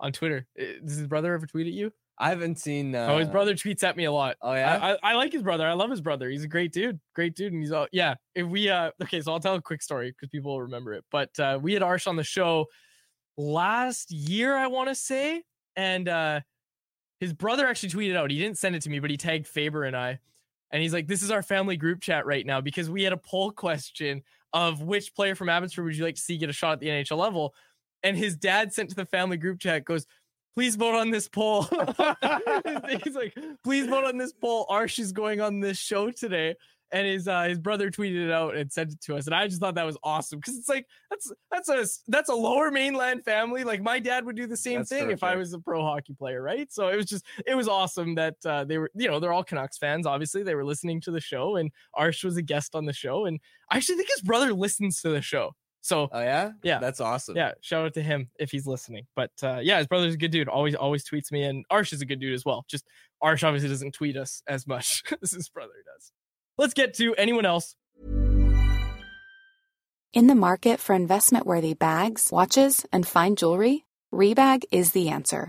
on Twitter. Does his brother ever tweet at you? I haven't seen. Uh... Oh, his brother tweets at me a lot. Oh yeah, I, I, I, like his brother. I love his brother. He's a great dude. Great dude, and he's all yeah. If we uh okay, so I'll tell a quick story because people will remember it. But uh we had Arsh on the show last year, I want to say, and uh his brother actually tweeted out. He didn't send it to me, but he tagged Faber and I. And he's like, "This is our family group chat right now because we had a poll question of which player from Abbotsford would you like to see get a shot at the NHL level." And his dad sent to the family group chat goes, "Please vote on this poll." he's like, "Please vote on this poll. Arsh is going on this show today." And his uh, his brother tweeted it out and sent it to us, and I just thought that was awesome because it's like that's that's a that's a lower mainland family. Like my dad would do the same that's thing if I was a pro hockey player, right? So it was just it was awesome that uh, they were you know they're all Canucks fans. Obviously, they were listening to the show, and Arsh was a guest on the show, and I actually think his brother listens to the show. So oh yeah, yeah, that's awesome. Yeah, shout out to him if he's listening. But uh, yeah, his brother's a good dude. Always always tweets me, and Arsh is a good dude as well. Just Arsh obviously doesn't tweet us as much as his brother does. Let's get to anyone else. In the market for investment worthy bags, watches, and fine jewelry, Rebag is the answer.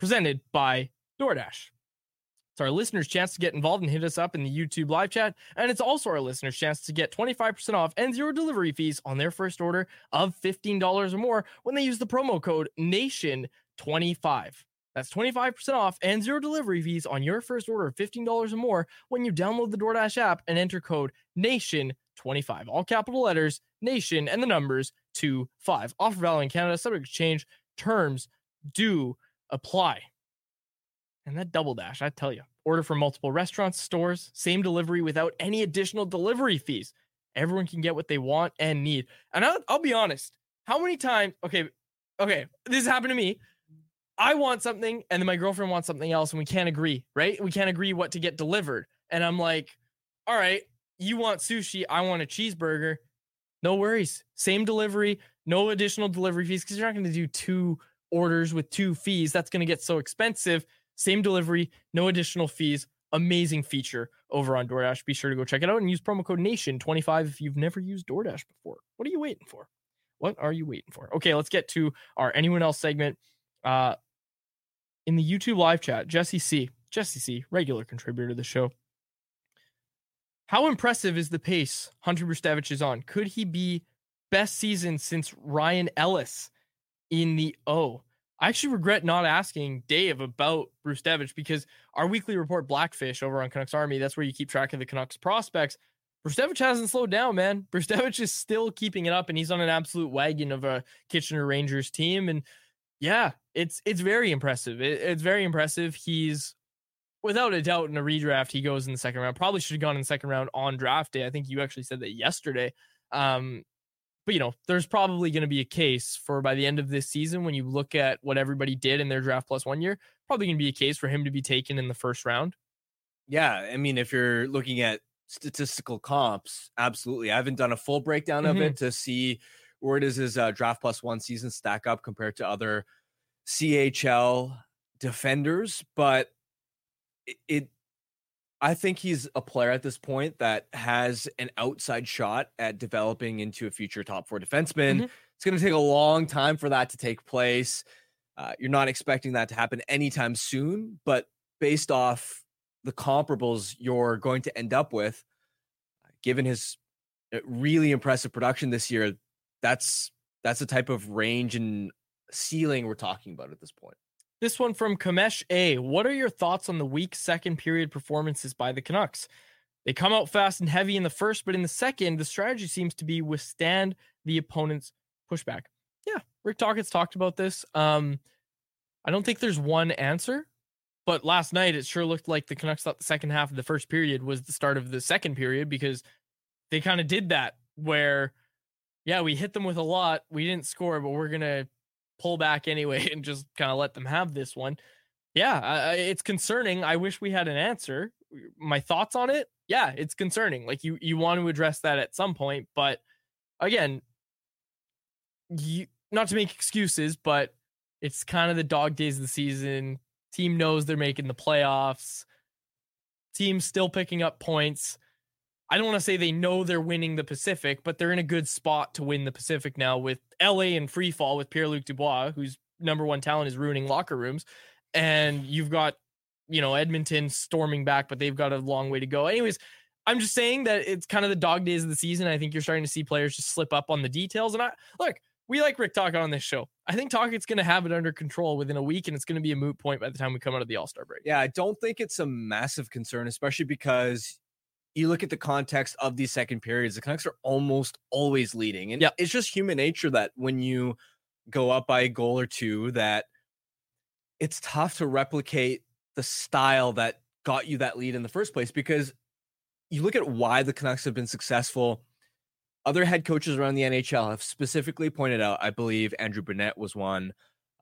presented by DoorDash. It's our listeners' chance to get involved and hit us up in the YouTube live chat. And it's also our listeners' chance to get 25% off and zero delivery fees on their first order of $15 or more when they use the promo code NATION25. That's 25% off and zero delivery fees on your first order of $15 or more when you download the DoorDash app and enter code NATION25. All capital letters, NATION, and the numbers 25. Offer valid in Canada, subject to change. Terms do apply. And that double dash, I tell you, order from multiple restaurants, stores, same delivery without any additional delivery fees. Everyone can get what they want and need. And I'll, I'll be honest, how many times, okay, okay, this happened to me. I want something and then my girlfriend wants something else and we can't agree, right? We can't agree what to get delivered. And I'm like, all right, you want sushi, I want a cheeseburger. No worries. Same delivery, no additional delivery fees because you're not going to do two orders with two fees. That's going to get so expensive. Same delivery, no additional fees. Amazing feature over on DoorDash. Be sure to go check it out and use promo code NATION25 if you've never used DoorDash before. What are you waiting for? What are you waiting for? Okay, let's get to our anyone else segment. Uh, in the YouTube live chat, Jesse C. Jesse C, regular contributor to the show. How impressive is the pace Hunter Brzustewicz is on? Could he be best season since Ryan Ellis in the O? I actually regret not asking Dave about Brzustewicz because our weekly report Blackfish over on Canucks Army, that's where you keep track of the Canucks prospects. Brzustewicz hasn't slowed down, man. Bruce Devich is still keeping it up and he's on an absolute wagon of a Kitchener Rangers team. And yeah, it's it's very impressive. It, it's very impressive. He's without a doubt in a redraft, he goes in the second round. Probably should have gone in the second round on draft day. I think you actually said that yesterday. Um, but you know, there's probably going to be a case for by the end of this season when you look at what everybody did in their draft plus one year, probably going to be a case for him to be taken in the first round. Yeah, I mean, if you're looking at statistical comps, absolutely. I haven't done a full breakdown Mhm. of it to see where does his uh, draft plus one season stack up compared to other CHL defenders, but it, it I think he's a player at this point that has an outside shot at developing into a future top four defenseman. Mhm. It's going to take a long time for that to take place. Uh, you're not expecting that to happen anytime soon, but based off the comparables you're going to end up with, given his uh, really impressive production this year, that's that's the type of range and ceiling we're talking about at this point. This one from Kamesh A. What are your thoughts on the weak second period performances by the Canucks? They come out fast and heavy in the first, but in the second, the strategy seems to be withstand the opponent's pushback. Yeah, Rick Tocchet's talked about this. Um, I don't think there's one answer, but last night it sure looked like the Canucks thought the second half of the first period was the start of the second period because they kind of did that where, yeah, we hit them with a lot. We didn't score, but we're gonna pull back anyway and just kind of let them have this one. Yeah, it's concerning. I wish we had an answer. My thoughts on it? Yeah, it's concerning. Like you, you want to address that at some point, but again, you not to make excuses, but it's kind of the dog days of the season. Team knows they're making the playoffs. Team still picking up points. I don't want to say they know they're winning the Pacific, but they're in a good spot to win the Pacific now with LA in free fall with Pierre Luc Dubois, whose number one talent is ruining locker rooms. And you've got, you know, Edmonton storming back, but they've got a long way to go. Anyways, I'm just saying that it's kind of the dog days of the season. I think you're starting to see players just slip up on the details. And I look, we like Rick Tocchet on this show. I think Tocchet's going to have it under control within a week, and it's going to be a moot point by the time we come out of the All Star break. Yeah, I don't think it's a massive concern, especially because you look at the context of these second periods, the Canucks are almost always leading. And yeah, it's just human nature that when you go up by a goal or two, that it's tough to replicate the style that got you that lead in the first place because you look at why the Canucks have been successful. Other head coaches around the NHL have specifically pointed out, I believe Andrew Brunette was one,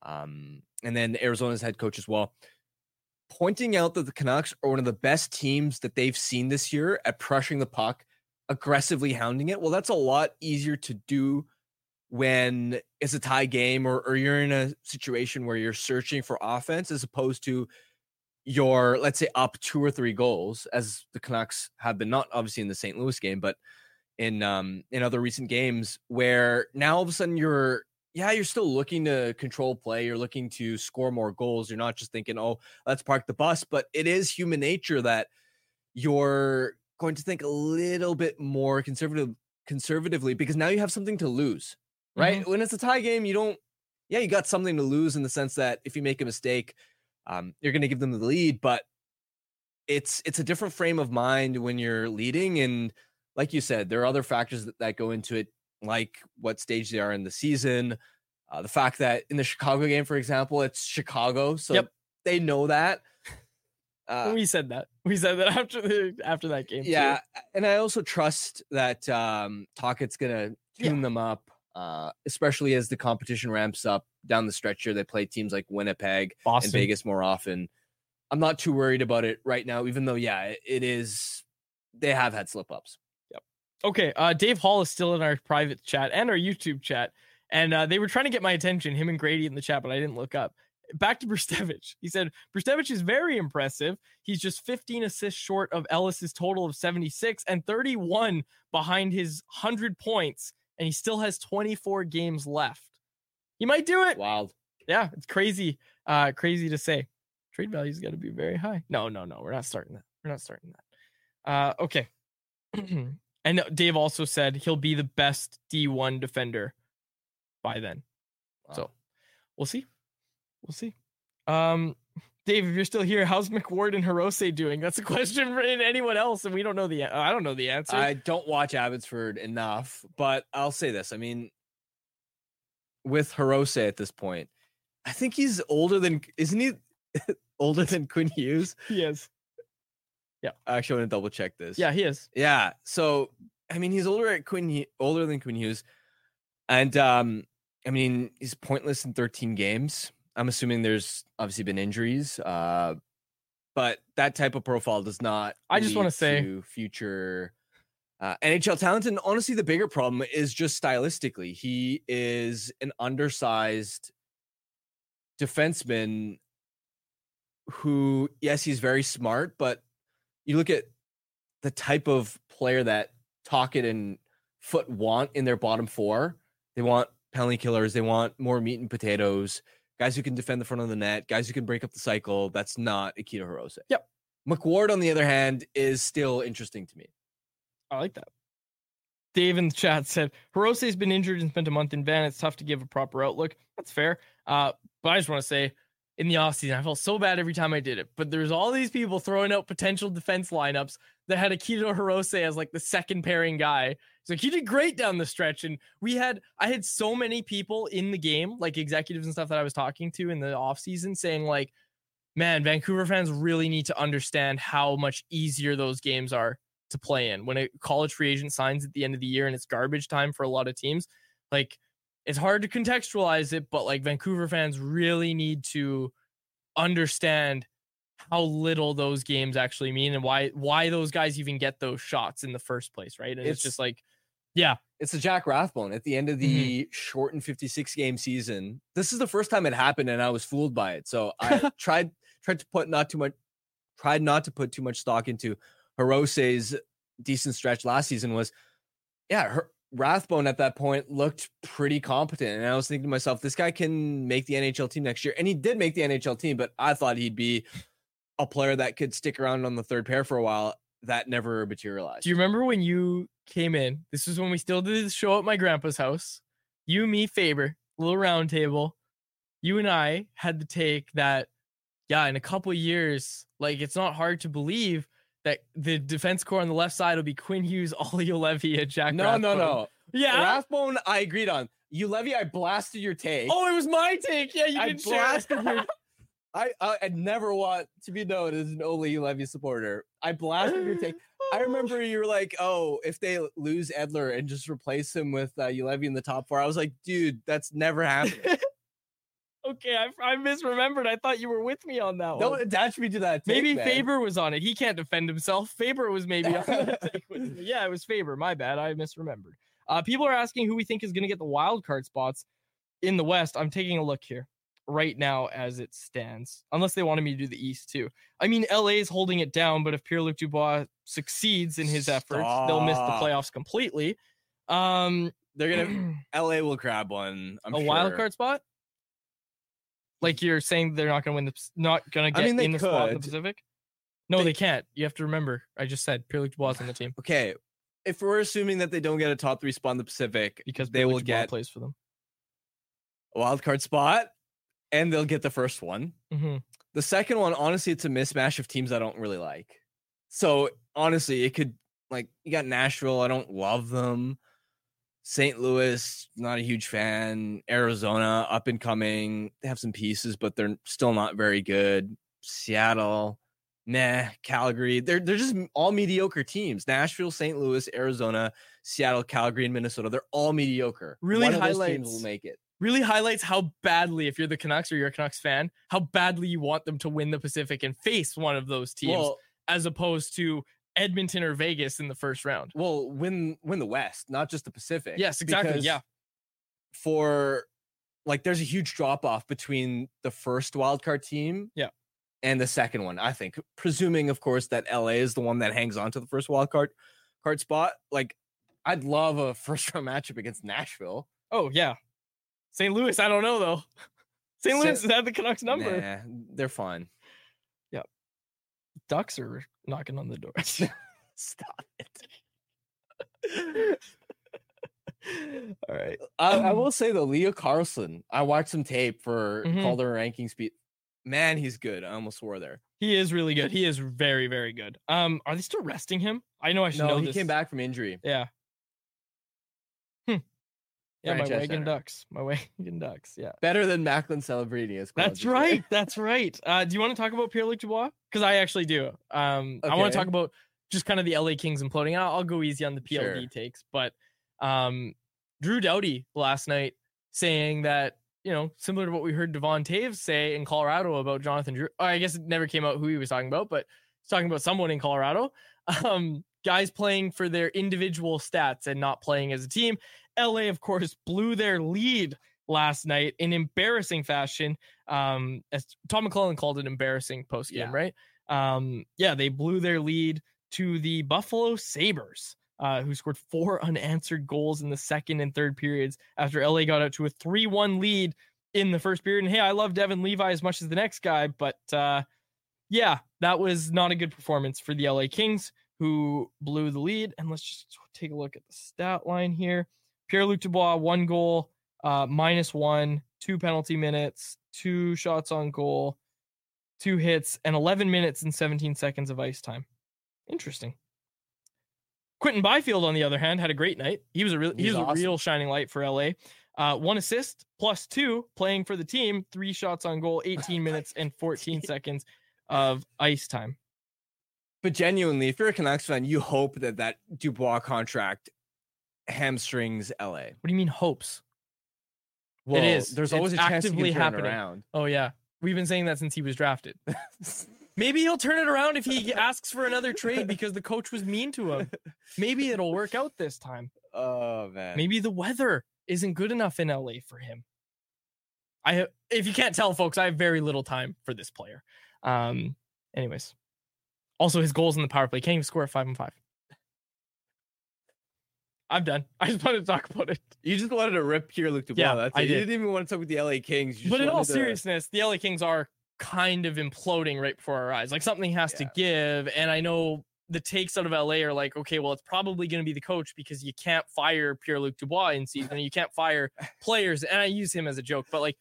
um, and then Arizona's head coach as well, pointing out that the Canucks are one of the best teams that they've seen this year at pressuring the puck, aggressively hounding it. Well, that's a lot easier to do when it's a tie game or, or you're in a situation where you're searching for offense as opposed to your let's say up two or three goals as the Canucks have been not obviously in the St. Louis game but in um in other recent games where now all of a sudden you're yeah, you're still looking to control play. You're looking to score more goals. You're not just thinking, oh, let's park the bus. But it is human nature that you're going to think a little bit more conservative conservatively because now you have something to lose, right? Mm-hmm. When it's a tie game, you don't. Yeah, you got something to lose in the sense that if you make a mistake, um, you're going to give them the lead. But it's it's a different frame of mind when you're leading, and like you said, there are other factors that, that go into it, like what stage they are in the season, uh, the fact that in the Chicago game, for example, it's Chicago, so Yep. they know that. Uh, we said that. We said that after the after that game. too. yeah, and I also trust that um Tocchet's gonna tune them up, uh, especially as the competition ramps up down the stretch here. They play teams like Winnipeg Boston. and Vegas more often. I'm not too worried about it right now, even though, yeah, it- it is. They have had slip ups. Okay, uh, Dave Hall is still in our private chat and our YouTube chat, and uh, they were trying to get my attention, him and Grady in the chat, but I didn't look up. Back to Brzustewicz. He said Brzustewicz is very impressive. He's just 15 assists short of Ellis's total of 76 and 31 behind his 100 points, and he still has 24 games left. He might do it. Wild. Yeah, it's crazy. Uh, crazy to say. Trade value's got to be very high. No, no, no. We're not starting that. We're not starting that. Uh, okay. and Dave also said he'll be the best D1 defender by then. So we'll see. We'll see. Um, Dave, if you're still here, how's McWard and Hirose doing? That's a question for anyone else, and we don't know the. I don't know the answer. I don't watch Abbotsford enough, but I'll say this. I mean, with Hirose at this point, I think he's older than, isn't he older than Quinn Hughes? He is. I Actually, want to double check this. Yeah, he is. Yeah. So, I mean, he's older at Quinn, older than Quinn Hughes. And, um, I mean, he's pointless in 13 games. I'm assuming there's obviously been injuries. Uh, but that type of profile does not. I just wanna say- future uh, NHL talent. And honestly, the bigger problem is just stylistically. He is an undersized defenseman who, yes, he's very smart, but you look at the type of player that Tocchet and Foote want in their bottom four. They want penalty killers. They want more meat and potatoes. Guys who can defend the front of the net. Guys who can break up the cycle. That's not Akito Hirose. Yep. McWard, on the other hand, is still interesting to me. I like that. Dave in the chat said Hirose's been injured and spent a month in Van. It's tough to give a proper outlook. That's fair. Uh, but I just want to say, in the offseason, I felt so bad every time I did it. But there's all these people throwing out potential defense lineups that had Akito Hirose as like the second pairing guy. So he did great down the stretch. And we had I had so many people in the game, like executives and stuff that I was talking to in the offseason saying, like, man, Vancouver fans really need to understand how much easier those games are to play in. When a college free agent signs at the end of the year and it's garbage time for a lot of teams, like it's hard to contextualize it, but like Vancouver fans really need to understand how little those games actually mean and why why those guys even get those shots in the first place, right? And it's, It's- just like, yeah, It's a Jack Rathbone at the end of mm-hmm. the shortened 56 game season. This is the first time it happened, and I was fooled by it. So I tried tried to put not too much tried not to put too much stock into Hirose's decent stretch last season was yeah, her, Rathbone at that point looked pretty competent. And I was thinking to myself, this guy can make the NHL team next year. And he did make the NHL team, but I thought he'd be a player that could stick around on the third pair for a while. That never materialized. Do you remember when you came in? This was when we still did the show at my grandpa's house. You, me, Faber, little round table. You and I had to take that. Yeah, in a couple years, like it's not hard to believe that the defense core on the left side will be Quinn Hughes, Olli Juolevi, and Jack. No, no, Rathbone. no. Yeah. Rathbone, I agreed on. You Levy, I blasted your take. Oh, it was my take. Yeah, you I did share. blasted your. I, I I never want to be known as an Olli Juolevi supporter. I blasted your take. I remember you were like, "Oh, if they lose Edler and just replace him with uh, Levy in the top four, I was like, "Dude, that's never happened." Okay, I, I misremembered. I thought you were with me on that one. Don't attach me to that. Take, Maybe man. Faber was on it. He can't defend himself. Faber was maybe on that take with me. Yeah, it was Faber. My bad. I misremembered. Uh, people are asking who we think is going to get the wild card spots in the West. I'm taking a look here right now as it stands, unless they wanted me to do the East too. I mean, LA is holding it down, but if Pierre Luc Dubois succeeds in his efforts, they'll miss the playoffs completely. Um, They're gonna LA will grab one. I'm a sure. wild card spot? Like you're saying they're not going to win the not going to I get mean, they in the spot in the. Pacific? No, They- they, can't. You have to remember. I just said Pierre Luc Dubois on the team Okay, if we're assuming that they don't get a top three spot in the Pacific, because they will get plays for them. a wild card spot, and they'll get the first one. hmm The second one, honestly, it's a mismatch of teams I don't really like. So honestly, it could like you got Nashville. I don't love them. St. Louis, not a huge fan. Arizona, up and coming. They have some pieces, but they're still not very good. Seattle, nah. Calgary, they're they're just all mediocre teams. Nashville, St. Louis, Arizona, Seattle, Calgary, and Minnesota. They're all mediocre. Really One of those teams highlights- will make it. Really highlights how badly, if you're the Canucks or you're a Canucks fan, how badly you want them to win the Pacific and face one of those teams, Well, as opposed to Edmonton or Vegas in the first round. well, win win the West, not just the Pacific. Yes, exactly. because Yeah. For like, there's a huge drop off between the first wild card team, Yeah. and the second one. I think, presuming, of course, that LA is the one that hangs on to the first wild card card spot. Like, I'd love a first round matchup against Nashville. Oh yeah. St. Louis, I don't know though. St. Louis had the Canucks number. Nah, they're fine. Ducks are knocking on the door. Stop it. All right. I, I will say though, Leo Carlsson. I watched some tape for Mhm. Calder ranking speed. Man, he's good. I almost swore there. He is really good. He is very, very good. Um, are they still resting him? I know I should No, know he this. came back from injury. Yeah. Yeah, my wagon ducks. My wagon ducks. Yeah. Better than Macklin Celebrini. as Claude That's right. That's right. Uh, do you want to talk about Pierre Luc Dubois? Because I actually do. Um, I want to talk about just kind of the LA Kings imploding. I'll, I'll go easy on the PLD Sure. takes, but um, Drew Doughty last night saying that you know similar to what we heard Devon Toews say in Colorado about Jonathan Drouin. I guess it never came out who he was talking about, but he's talking about someone in Colorado. Um, guys playing for their individual stats and not playing as a team. LA, of course, blew their lead last night in embarrassing fashion. Um, as Todd McLellan called it embarrassing post game, Yeah. right? Um, yeah, they blew their lead to the Buffalo Sabres, uh, who scored four unanswered goals in the second and third periods after LA got out to a 3 1 lead in the first period. And hey, I love Devon Levi as much as the next guy, but uh, yeah, that was not a good performance for the LA Kings, who blew the lead. And let's just take a look at the stat line here. Pierre Luc Dubois, one goal, uh, minus one, two penalty minutes, two shots on goal, two hits, and 11 minutes and 17 seconds of ice time. Interesting. Quinton Byfield, on the other hand, had a great night. He was a real, he was a real shining light for LA. Uh, one assist plus two playing for the team, three shots on goal, 18 minutes and 14 seconds of ice time. But genuinely, if you're a Canucks fan, you hope that that Dubois contract hamstrings LA. What do you mean hopes? Well, it is. There's It's always a chance actively turn happening. around. Oh yeah, we've been saying that since he was drafted. Maybe he'll turn it around if he asks for another trade because the coach was mean to him. Maybe it'll work out this time. Oh man. Maybe the weather isn't good enough in LA for him. I have, if you can't tell, folks, I have very little time for this player. Um, anyways, also his goals in the power play can't even score at five and five. I'm done. I just wanted to talk about it. You just wanted to rip Pierre Luc Dubois. Yeah, that's I it. You did. didn't even want to talk with the LA Kings. You just But in all to- seriousness, the LA Kings are kind of imploding right before our eyes. Like something has to give. And I know the takes out of LA are like, okay, well, it's probably going to be the coach because you can't fire Pierre Luc Dubois in season and you can't fire players. And I use him as a joke, but like,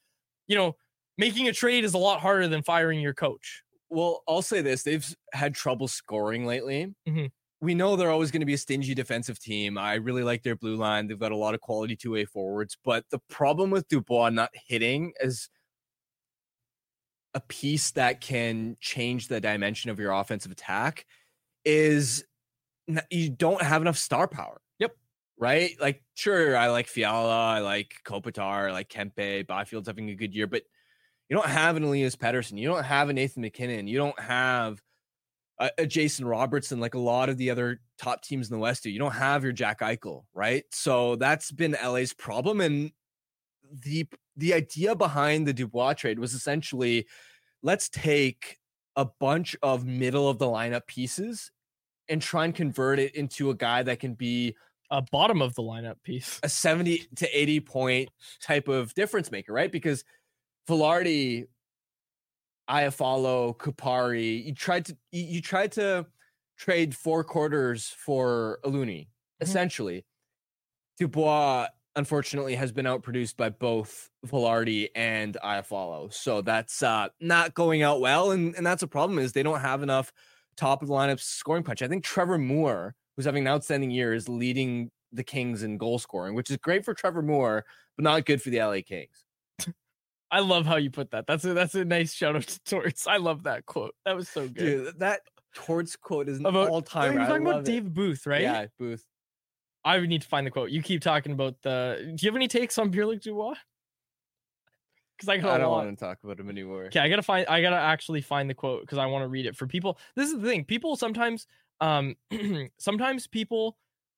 you know, making a trade is a lot harder than firing your coach. Well, I'll say this: they've had trouble scoring lately. Mhm. We know they're always going to be a stingy defensive team. I really like their blue line. They've got a lot of quality two-way forwards, but the problem with Dubois not hitting is a piece that can change the dimension of your offensive attack is you don't have enough star power. Yep. Right? Like, sure, I like Fiala, I like Kopitar, I like Kempe, Byfield's having a good year, but you don't have an Elias Pettersson, you don't have a Nathan MacKinnon, you don't have a, a Jason Robertson like a lot of the other top teams in the West do. You don't have your Jack Eichel, right? So that's been LA's problem. And the the idea behind the Dubois trade was essentially let's take a bunch of middle of the lineup pieces and try and convert it into a guy that can be a bottom of the lineup piece. a 70 to 80 point type of difference maker, right? Because Vilardi, Iafallo, Kupari, you tried to you, you tried to trade four quarters for Aluni, essentially. Dubois, unfortunately, has been outproduced by both Vilardi and Iafallo. So that's uh, not going out well. And, and that's a problem is they don't have enough top of the lineup scoring punch. I think Trevor Moore, who's having an outstanding year, is leading the Kings in goal scoring, which is great for Trevor Moore, but not good for the LA Kings. I love how you put that. That's a that's a nice shout out to Torts. I love that quote. That was so good. Dude, that Torts quote is an About- all time. You're talking about Dave Booth, right? Yeah, Booth. I would need to find the quote. You keep talking about the. Do you have any takes on Pierre Luc Dubois? Because I I don't want to talk about him anymore. Okay, I gotta find. I gotta actually find the quote because I want to read it for people. This is the thing. People sometimes, um, sometimes people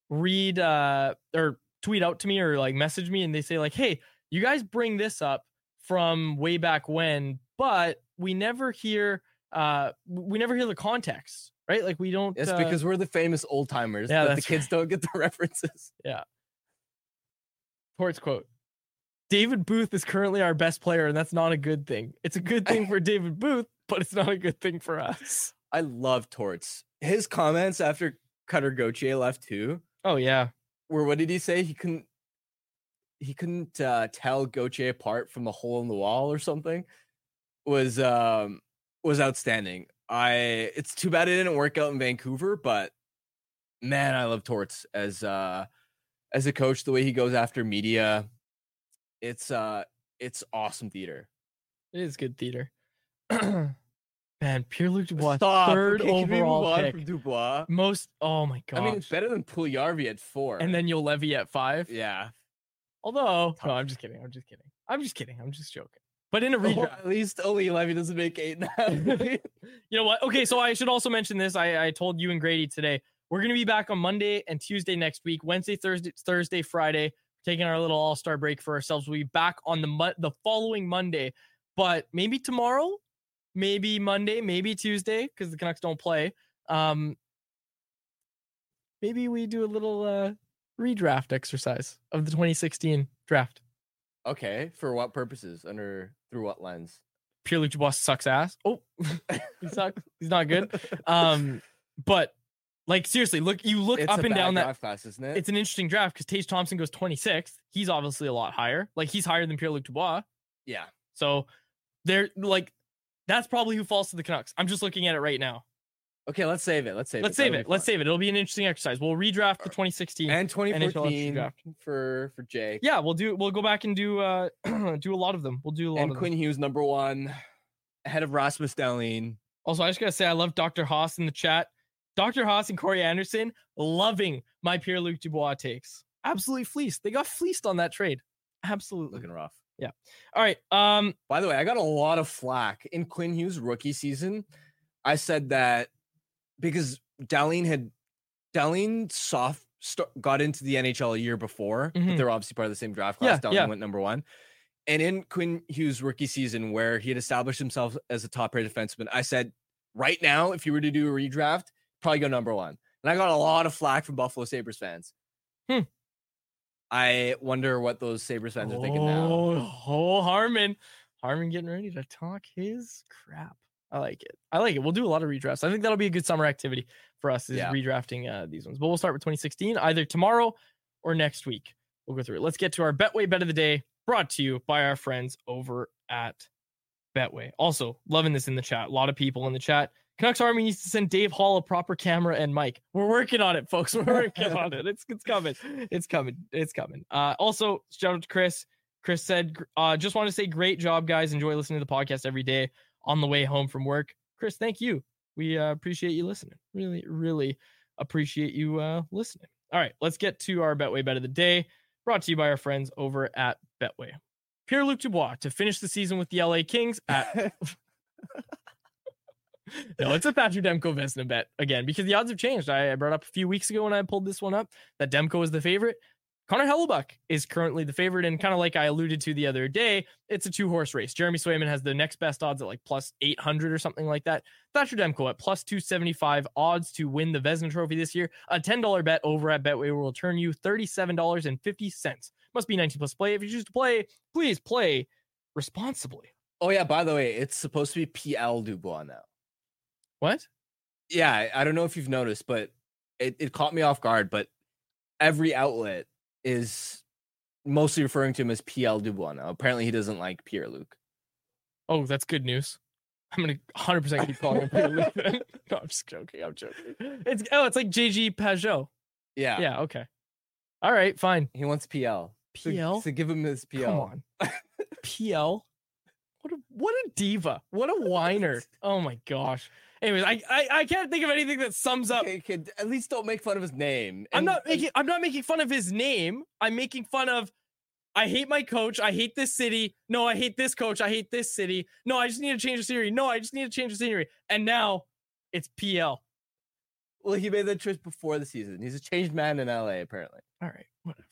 read uh or tweet out to me or like message me and they say like, "Hey, you guys bring this up from way back when, but we never hear uh we never hear the context, right? Like we don't. It's uh, because we're the famous old timers Yeah, that the kids don't get the references. Yeah. Torts quote. David Booth is currently our best player, and that's not a good thing. It's a good thing for David Booth, but it's not a good thing for us. I love Torts. His comments after Cutter Gauthier left too Oh yeah. Where what did he say? He couldn't he couldn't uh, tell Gauthier apart from the hole in the wall or something. Was um was outstanding. I it's too bad it didn't work out in Vancouver, but man, I love Torts as uh as a coach, the way he goes after media. It's uh it's awesome theater. It is good theater. Man, Pierre Luc Dubois, Stop. third Okay, can we move overall pick. from Dubois. Most. Oh my god. I mean, it's better than Puljujärvi at four. and then Juolevi at five. yeah, Although, no, I'm just kidding. I'm just kidding. I'm just kidding. I'm just joking. But in a redraft, at least only Levy doesn't make eight million. you know what? Okay, so I should also mention this. I, I told you and Grady today. We're gonna be back on Monday and Tuesday next week. Wednesday, Thursday, Thursday, Friday. Taking our little All Star break for ourselves. We'll be back on the mo- the following Monday, but maybe tomorrow, maybe Monday, maybe Tuesday because the Canucks don't play. Um, maybe we do a little uh redraft exercise of the 2016 draft. okay, for what purposes? Under through what lens? Pierre Luc Dubois sucks ass. Oh, he sucks. He's not good. Um, but like seriously, look, you look It's up and down that draft class, isn't it? it's an interesting draft because Tage Thompson goes 26th. He's obviously a lot higher. Like he's higher than Pierre Luc Dubois. yeah. So they're like, that's probably who falls to the Canucks. I'm just looking at it right now. Okay, let's save it. Let's save Let's it. save it. Let's save it. It'll be an interesting exercise. We'll redraft the 2016 And NHL 2014 draft. for for Jake. Yeah, we'll do. We'll go back and do uh do a lot of them. We'll do a lot and of them. And Quinn Hughes number one, ahead of Rasmus Dahlin. Also, I just gotta say, I love Dr. Haas in the chat. Dr. Haas and Corey Anderson loving my Pierre Luc Dubois takes. Absolutely fleeced. They got fleeced on that trade. Absolutely. Looking rough. Yeah. All right. Um. By the way, I got a lot of flack in Quinn Hughes' rookie season. I said that because Dahlin had Dahlin soft st- got into the NHL a year before, Mhm. but they're obviously part of the same draft Yeah, class. Dahlin yeah. went number one. And in Quinn Hughes' rookie season, where he had established himself as a top rated defenseman, I said, right now, if you were to do a redraft, probably go number one. And I got a lot of flack from Buffalo Sabres fans. Hmm. I wonder what those Sabres fans are thinking now. Oh, oh, Harman. Harman getting ready to talk his crap. I like it. I like it. We'll do a lot of redrafts. I think that'll be a good summer activity for us is Yeah. redrafting uh, these ones. But we'll start with 2016 either tomorrow or next week. We'll go through it. Let's get to our Betway Bet of the Day brought to you by our friends over at Betway. Also, loving this in the chat. A lot of people in the chat. Canucks Army needs to send Dave Hall a proper camera and mic. We're working on it, folks. We're working on it. It's it's coming. It's coming. It's coming. Uh, also, shout out to Chris. Chris said, uh, just want to say, great job, guys. Enjoy listening to the podcast every day on the way home from work. Chris, thank you. We uh, appreciate you listening. Really, really appreciate you uh, listening. All right, let's get to our Betway Bet of the Day, brought to you by our friends over at Betway. Pierre Luc Dubois to finish the season with the LA Kings at. no, it's a Thatcher Demko Vezina bet again because the odds have changed. I, I brought up a few weeks ago when I pulled this one up that Demko is the favorite. Connor Hellebuyck is currently the favorite, and kind of like I alluded to the other day, it's a two horse race. Jeremy Swayman has the next best odds at like plus 800 or something like that. Thatcher Demko at plus 275 odds to win the Vezina Trophy this year. A $10 bet over at Betway will turn you $37.50. Must be 19 plus play. If you choose to play, please play responsibly. Oh yeah, by the way, it's supposed to be PL Dubois now. What? Yeah, I don't know if you've noticed, but it, it caught me off guard. But every outlet is mostly referring to him as PL Dubois now. Apparently, he doesn't like Pierre Luc. Oh, that's good news. I'm gonna 100 percent keep calling him Pierre Luc. no, I'm just joking. I'm joking. It's oh, it's like JG Pageau. Yeah, Yeah. Okay. All right. Fine. He wants PL. So- PL? So, give him his PL. Come on. PL. What a what a diva. What a whiner. Oh my gosh. Anyways, I, I I can't think of anything that sums up. Okay, kid, at least don't make fun of his name. I'm And- not and- making I'm not making fun of his name. I'm making fun of I hate my coach. I hate this city. No, I hate this coach. I hate this city. No, I just need to change the scenery. No, I just need to change the scenery. And now it's PL. Well, he made that choice before the season. He's a changed man in LA, apparently. All right, whatever.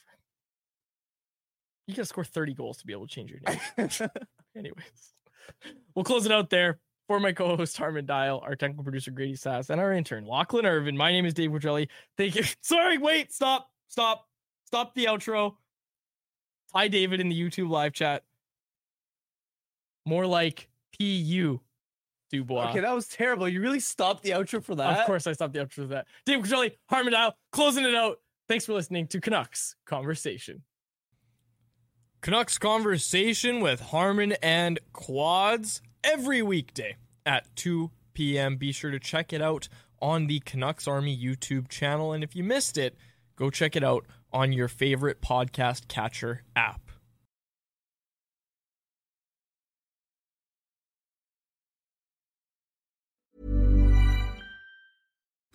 You gotta score 30 goals to be able to change your name. Anyways, we'll close it out there. For my co-host Harman Dayal, our technical producer Grady Sas, and our intern Lachlan Irvin. My name is Dave Quadrelli. Thank you. Sorry, wait, stop, stop, stop the outro. Hi, David, in the YouTube live chat. More like Pu Dubois. Okay, that was terrible. You really stopped the outro for that? Of course, I stopped the outro for that. Dave Quadrelli, Harman Dayal, closing it out. Thanks for listening to Canucks Conversation. Canucks Conversation with Harman and Quads every weekday at 2 p.m. Be sure to check it out on the Canucks Army YouTube channel. And if you missed it, go check it out on your favorite podcast catcher app.